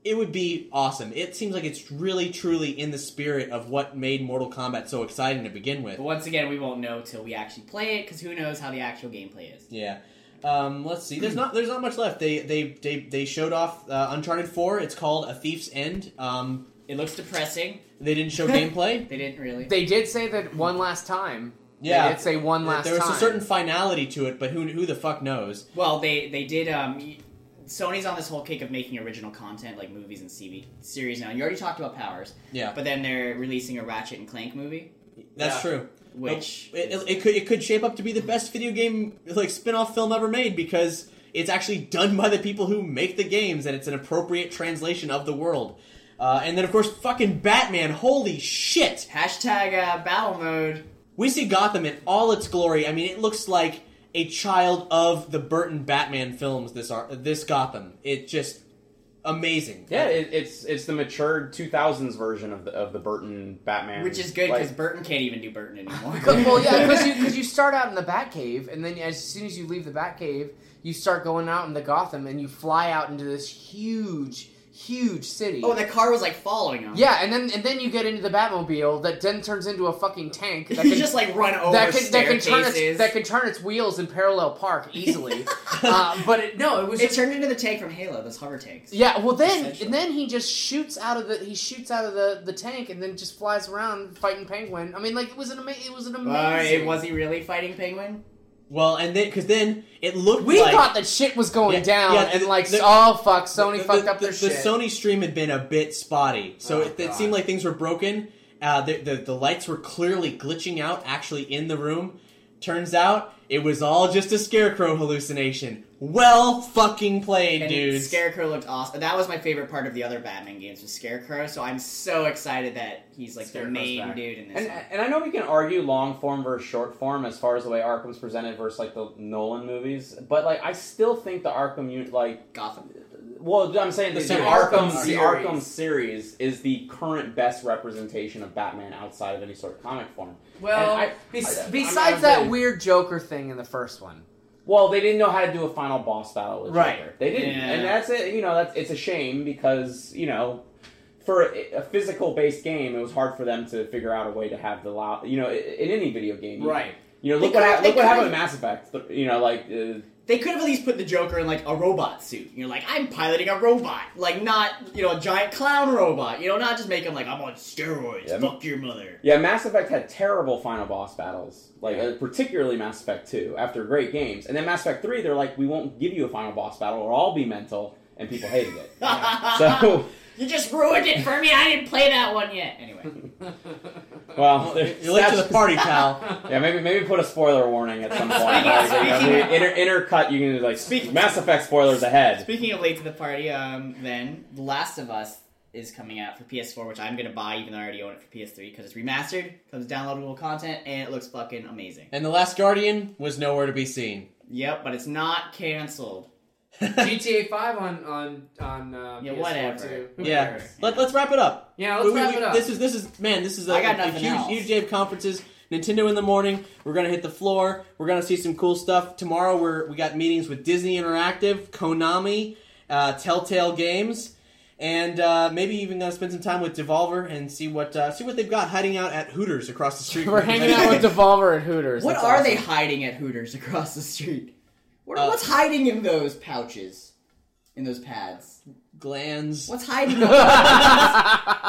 it would be awesome. It seems like it's really, truly in the spirit of what made Mortal Kombat so exciting to begin with. but once again, we won't know till we actually play it because who knows how the actual gameplay is. Yeah. Um, let's see. There's not there's not much left. They they they, they showed off uh, Uncharted Four. It's called A Thief's End. Um, It looks depressing. they didn't show gameplay. They didn't really. They did say that one last time. Yeah. They did say one last there was time. a certain finality to it, but who who the fuck knows? Well, they they did. Um, y- Sony's on this whole kick of making original content like movies and CV series now. And you already talked about Powers, Yeah, but then they're releasing a Ratchet and Clank movie, that's Yeah. true. which it, it, it could it could shape up to be the best video game like spin-off film ever made because it's actually done by the people who make the games and it's an appropriate translation of the world. Uh, and then of course fucking Batman. Holy shit! hashtag uh, battle mode. We see Gotham in all its glory. I mean, it looks like a child of the Burton Batman films. This are this Gotham. It just amazing. Yeah, it, it's it's the matured 2000s version of the of the Burton Batman, Which is good Like, because Burton can't even do Burton anymore. well, yeah, because you because you start out in the Batcave, and then as soon as you leave the Batcave, you start going out in the Gotham, and you fly out into this huge, huge city. oh, the car was like following him. yeah, and then and then you get into the Batmobile that then turns into a fucking tank that you can just like run over that can, that can turn its that can turn its wheels in parallel park easily. uh, but it, no, it was it just, turned into the tank from Halo, those hover tanks. yeah. Well, then and then he just shoots out of the he shoots out of the, the tank and then just flies around fighting Penguin. I mean, like it was an ama- it was an amazing. Uh, was he really fighting Penguin? Well, and then because then it looked We like thought that shit was going Yeah, down, yeah, and the- like, the- oh fuck, Sony the, fucked up their the, shit. The Sony stream had been a bit spotty, so Oh, it, it seemed like things were broken. Uh, the, the the lights were clearly glitching out, actually in the room. Turns out it was all just a scarecrow hallucination. Well, fucking played, And dudes. Scarecrow looked awesome. That was my favorite part of the other Batman games was Scarecrow. So I'm so excited that he's like Scarecrow's the main back. dude in this. And, one. and I know we can argue long form versus short form as far as the way Arkham's presented versus like the Nolan movies, but like I still think the Arkham uni- like Gotham. Well, I'm saying the, The the. Arkham, Arkham the series. Arkham series is the current best representation of Batman outside of any sort of comic form. Well, And I- bes- I- I'm besides not that saying- weird Joker thing in the first one. Well, they didn't know how to do a final boss battle with Right. Joker. They didn't, Yeah. and that's it. You know, that's it's a shame because you know, for a, a physical based game, it was hard for them to figure out a way to have the loud. You know, in any video game, Right. You know, They look what could've- hap- they look what happened with Mass Effect. You know, like uh, They could have at least put the Joker in like a robot suit. You're like, I'm piloting a robot, like not you know a giant clown robot. You know, not just make him like I'm on steroids. Yeah. Fuck your mother. yeah, Mass Effect had terrible final boss battles. Like uh, particularly Mass Effect Two, after great games, and then Mass Effect Three, they're like, we won't give you a final boss battle, or I'll be mental, and people hated it. so. You just ruined it for me. I didn't play that one yet. Anyway, Well, You're late to the party, pal. Yeah, maybe maybe put a spoiler warning at some point. Speaking- Like, you know, speaking- inter, intercut, you can like Speaking- Mass Effect spoilers ahead. speaking of late to the party, um, then The Last of Us is coming out for PS4, which I'm gonna buy, even though I already own it for PS3 because it's remastered, comes downloadable content, and it looks fucking amazing. And the Last Guardian was nowhere to be seen. Yep, but it's not canceled. GTA Five on on on uh, Yeah, PS4 whatever. Too. Who Yeah, cares? Let, let's wrap it up. Yeah, let's We- wrap we- it up. This is this is man. This is a, I got a nothing huge else. huge day of conferences. Nintendo in the morning. We're gonna hit the floor. We're gonna see some cool stuff tomorrow. We're we got meetings with Disney Interactive, Konami, uh, Telltale Games, and uh, maybe even gonna spend some time with Devolver and see what uh, see what they've got hiding out at Hooters across the street. We're hanging out with Devolver and Hooters. What That's are awesome. they hiding at Hooters across the street? What, Uh, what's hiding in those pouches? In those pads? glands. What's hiding up there?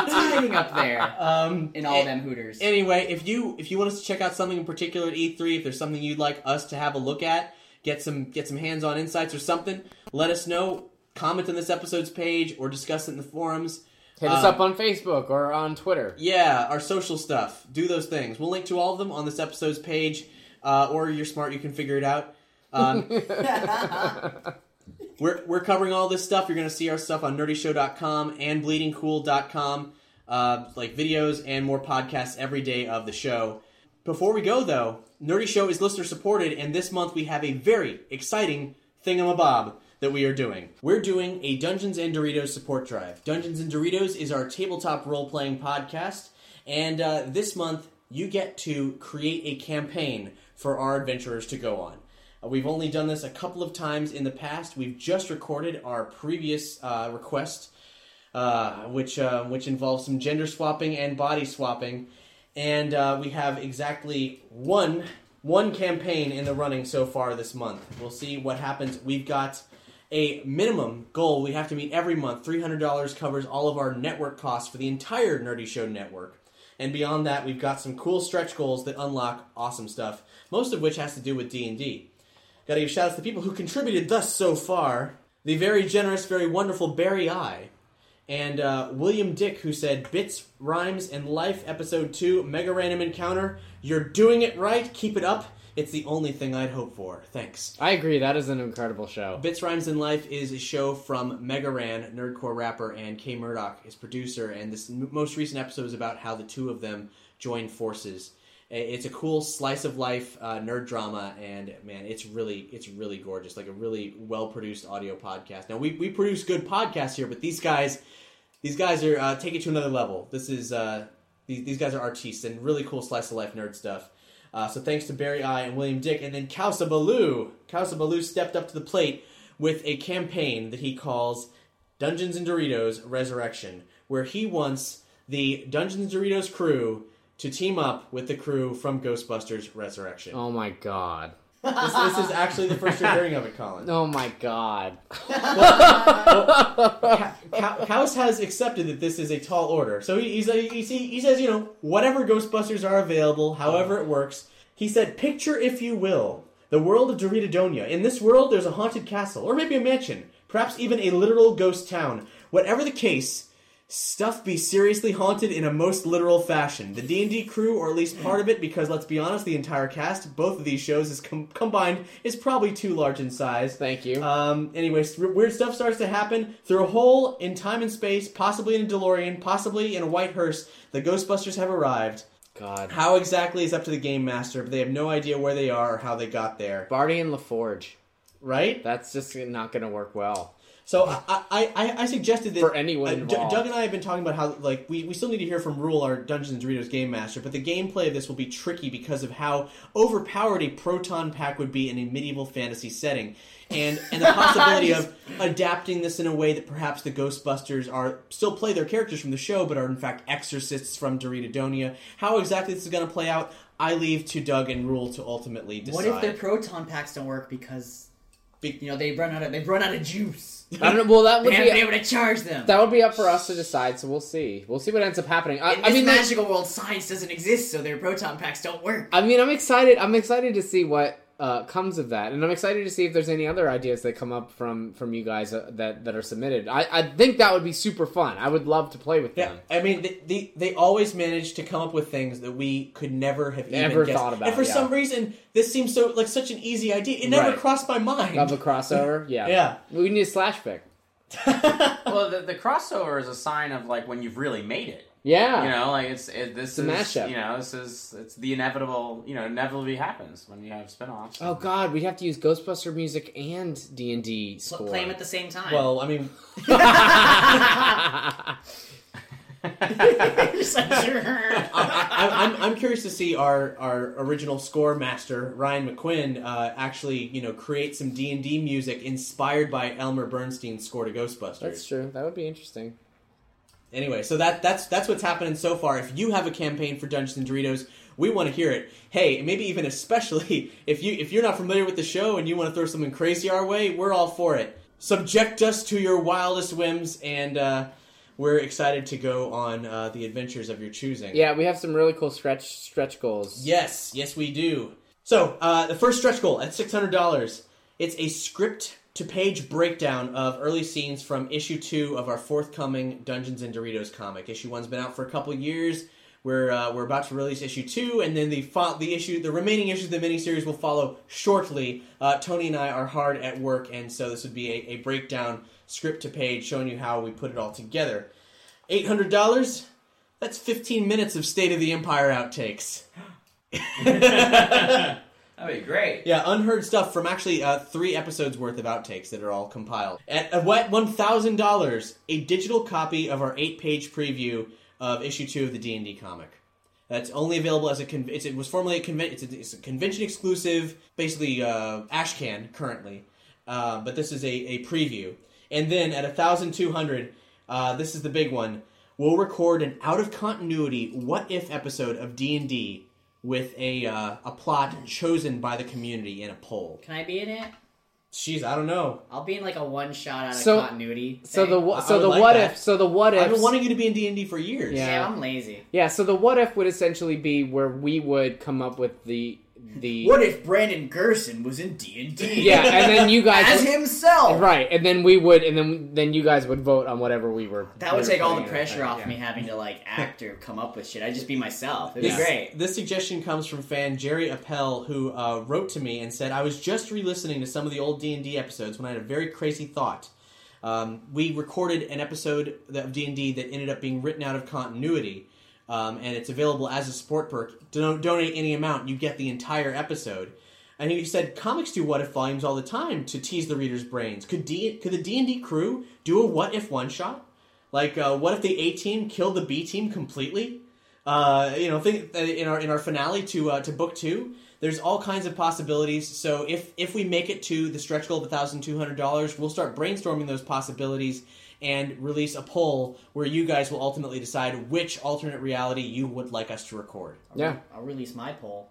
What's hiding up there Um, in all a- them Hooters? Anyway, if you if you want us to check out something in particular at E3, if there's something you'd like us to have a look at, get some get some hands-on insights or something, let us know. Comment on this episode's page or discuss it in the forums. Hit us Uh, up on Facebook or on Twitter. Yeah, our social stuff. Do those things. We'll link to all of them on this episode's page. Uh, or you're smart, you can figure it out. Um, we're, we're covering all this stuff. You're going to see our stuff on nerdyshow.com and bleedingcool.com. Uh, like videos and more podcasts every day of the show. Before we go, though, Nerdy Show is listener supported, and this month we have a very exciting thingamabob that we are doing. We're doing a Dungeons and Doritos support drive. Dungeons and Doritos is our tabletop role playing podcast, and uh, this month you get to create a campaign for our adventurers to go on. Uh, we've only done this a couple of times in the past. We've just recorded our previous uh, request, uh, which uh, which involves some gender swapping and body swapping, and uh, we have exactly one one campaign in the running so far this month. We'll see what happens. We've got a minimum goal we have to meet every month. Three hundred dollars covers all of our network costs for the entire Nerdy Show network. And beyond that, we've got some cool stretch goals that unlock awesome stuff. Most of which has to do with D and D. Got to give shout outs to the people who contributed thus so far. The very generous, very wonderful Barry I. And uh, William Dick, who said, Bits, Rhymes, and Life, Episode 2, Mega Random Encounter. You're doing it right. Keep it up. It's the only thing I'd hope for. Thanks. I agree. That is an incredible show. Bits, Rhymes, and Life is a show from Mega Ran, nerdcore rapper, and K Murdock, his producer. And this m- most recent episode is about how the two of them joined forces. It's a cool slice of life uh, nerd drama, and man, it's really it's really gorgeous. Like a really well produced audio podcast. Now we we produce good podcasts here, but these guys these guys are uh, take it to another level. This is uh, these, these guys are artists and really cool slice of life nerd stuff. Uh, so thanks to Barry I and William Dick, and then Kausa Baloo. Kausa Baloo stepped up to the plate with a campaign that he calls Dungeons and Doritos Resurrection, where he wants the Dungeons and Doritos crew to team up with the crew from Ghostbusters Resurrection. Oh my god. This, this is actually the first you're hearing of it, Colin. Oh my god. Ka- Kaus has accepted that this is a tall order. So he, he's, he's, he, he says, you know, whatever Ghostbusters are available, however it works. He said, picture, if you will, the world of Doritadonia. In this world, there's a haunted castle, or maybe a mansion, perhaps even a literal ghost town. Whatever the case, stuff be seriously haunted in a most literal fashion. The D&D crew, or at least part of it, because let's be honest, the entire cast, both of these shows is com- combined, is probably too large in size. Thank you. Um, anyways, r- weird stuff starts to happen through a hole in time and space, possibly in a DeLorean, possibly in a white hearse. The Ghostbusters have arrived. god. How exactly is up to the game master, but they have no idea where they are or how they got there. Barty and LaForge. Right? That's just not going to work well. So I, I, I, I suggested that For anyone uh, D- involved. Doug and I have been talking about how like we, we still need to hear from Rule, our Dungeons and Doritos game master, but the gameplay of this will be tricky because of how overpowered a proton pack would be in a medieval fantasy setting, and and the possibility of adapting this in a way that perhaps the Ghostbusters are still play their characters from the show, but are in fact exorcists from Doritodonia. How exactly this is going to play out, I leave to Doug and Rule to ultimately decide. What if their proton packs don't work because Be- you know they run out of they run out of juice? I don't know. Well, that would haven't be able to charge them. that would be up for us to decide. So we'll see. We'll see what ends up happening. I, In I mean, magical world, science doesn't exist, so their proton packs don't work. I mean, I'm excited. I'm excited to see what uh, comes of that, and I'm excited to see if there's any other ideas that come up from from you guys uh, that that are submitted. I, I think that would be super fun. I would love to play with Yeah, them. I mean, they, they they always manage to come up with things that we could never have even Never guessed. thought about, And for yeah. some reason, this seems so like such an easy idea. It never Right. crossed my mind. Of a crossover, yeah, Yeah. We need a slash pick. well, the, the crossover is a sign of like when you've really made it. Yeah, You know, like it's it, this It's a is mashup. you know this is it's the inevitable you know inevitably happens when you have spin-offs. Oh God, we'd have to use Ghostbuster music and D and D score. Play them at the same time. Well, I mean, I, I, I'm I'm curious to see our our original score master Ryan McQuinn uh, actually you know create some D and D music inspired by Elmer Bernstein's score to Ghostbusters. That's true. That would be interesting. Anyway, so that that's that's what's happening so far. If you have a campaign for Dungeons and Doritos, we want to hear it. Hey, maybe even especially if you if you're not familiar with the show and you want to throw something crazy our way, we're all for it. Subject us to your wildest whims, and uh, we're excited to go on uh, the adventures of your choosing. Yeah, we have some really cool stretch stretch goals. Yes, yes, we do. So, uh, the first stretch goal at $600. It's a script to page breakdown of early scenes from issue two of our forthcoming Dungeons and Doritos comic. Issue one's been out for a couple years. We're, uh, we're about to release issue two, and then the fo- the issue, the remaining issues of the miniseries will follow shortly. Uh, Tony and I are hard at work, and so this would be a, a breakdown script to page showing you how we put it all together. Eight hundred dollars. That's fifteen minutes of State of the Empire outtakes. That'd be great. Yeah, unheard stuff from actually uh, three episodes worth of outtakes that are all compiled. At a wet one thousand dollars, a digital copy of our eight-page preview of issue two of the D and D comic. That's only available as a con- it was formerly a conven- it's, a, it's a convention exclusive, basically uh, Ashcan currently, uh, but this is a, a preview. And then at a thousand two hundred, uh, this is the big one. We'll record an out of continuity what if episode of D and D with a uh, a plot chosen by the community in a poll. Can I be in it? Jeez, I don't know. I'll be in like a one shot out of So- continuity. So thing. the I so would the like what that. if so the what if I've been wanting you to be in D and D for years. Yeah. yeah, I'm lazy. yeah so the what if would essentially be where we would come up with the the What if Brandon Gerson was in D and D? yeah and then you guys as would- himself. right and then we would and then then you guys would vote on whatever we were That would we take all the pressure off Yeah. me having to like act or come up with shit. I'd just be myself. It'd This, be great. this suggestion comes from fan Jerry Appel, who uh, wrote to me and said, "I was just re-listening to some of the old D and D episodes when I had a very crazy thought. Um, we recorded an episode of D and D that ended up being written out of continuity, um, and it's available as a support perk. Donate any amount, you get the entire episode." And he said, "Comics do what if volumes all the time to tease the reader's brains. Could D could the D and D crew do a what if one shot? Like, uh, what if the A team killed the B team completely?" uh, you know, think uh, in our in our finale to uh, to book two. There's all kinds of possibilities. So if if we make it to the stretch goal of thousand two hundred dollars, we'll start brainstorming those possibilities and release a poll where you guys will ultimately decide which alternate reality you would like us to record. yeah I'll release my poll.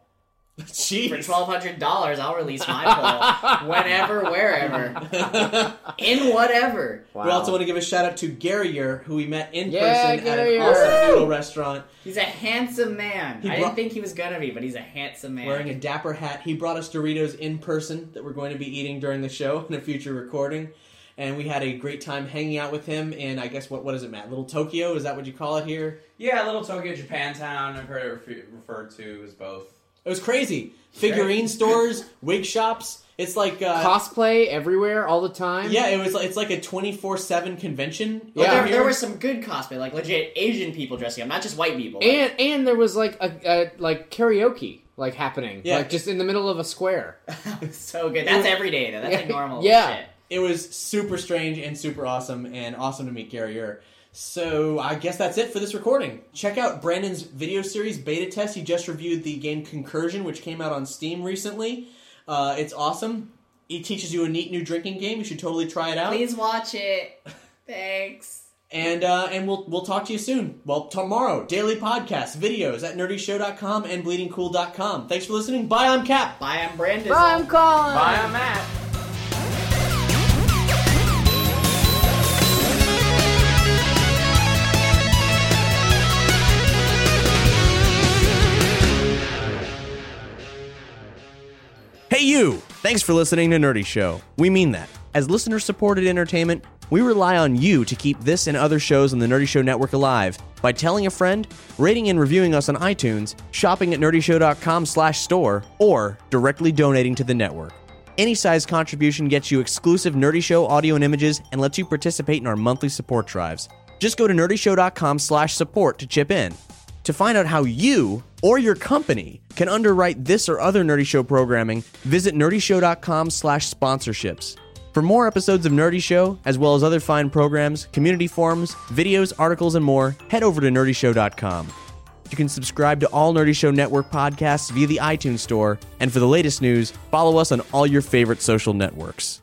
For twelve hundred dollars, I'll release my poll whenever, wherever, in whatever. wow. We also want to give a shout out to Garrier, who we met in Yeah, person at an awesome noodle restaurant, He's a handsome man. He I brought- didn't think he was gonna be, but he's a handsome man. wearing a dapper hat. He brought us Doritos in person that we're going to be eating during the show in a future recording. And we had a great time hanging out with him in, I guess, what what is it, Matt? Little Tokyo? Is that what you call it here? Yeah, Little Tokyo Japantown. I've heard it refer- referred to as both. It was crazy. Figurine stores, wig shops. It's like, uh, cosplay everywhere all the time yeah, it was. like It's like a twenty four seven convention. Yeah. there, here. there was some good cosplay, like legit Asian people dressing up, not just white people. like- and and there was like a, a like karaoke like happening Yeah. like just in the middle of a square so good. That's every day though. That's like normal yeah shit. It was super strange and super awesome, and awesome to meet Gary Ur. So I guess that's it for this recording. Check out Brandon's video series beta test. He just reviewed the game Concursion, which came out on Steam recently. Uh, it's awesome. He teaches you a neat new drinking game. You should totally try it out. Please watch it. Thanks. And uh, and we'll we'll talk to you soon. Well, tomorrow, daily podcasts, videos at nerdyshow.com and bleedingcool.com. Thanks for listening. Bye, I'm Cap. Bye, I'm Brandon. Bye, I'm Colin. Bye, I'm Matt. Hey, you! Thanks for listening to Nerdy Show. We mean that. As listener supported entertainment, we rely on you to keep this and other shows on the Nerdy Show Network alive by telling a friend, rating and reviewing us on iTunes, shopping at nerdyshow.com slash store, or directly donating to the network. Any size contribution gets you exclusive Nerdy Show audio and images and lets you participate in our monthly support drives. Just go to nerdyshow.com slash support to chip in. To find out how you or your company can underwrite this or other Nerdy Show programming, visit nerdyshow.com slash sponsorships. For more episodes of Nerdy Show, as well as other fine programs, community forums, videos, articles, and more, head over to nerdyshow.com. You can subscribe to all Nerdy Show Network podcasts via the iTunes Store, and for the latest news, follow us on all your favorite social networks.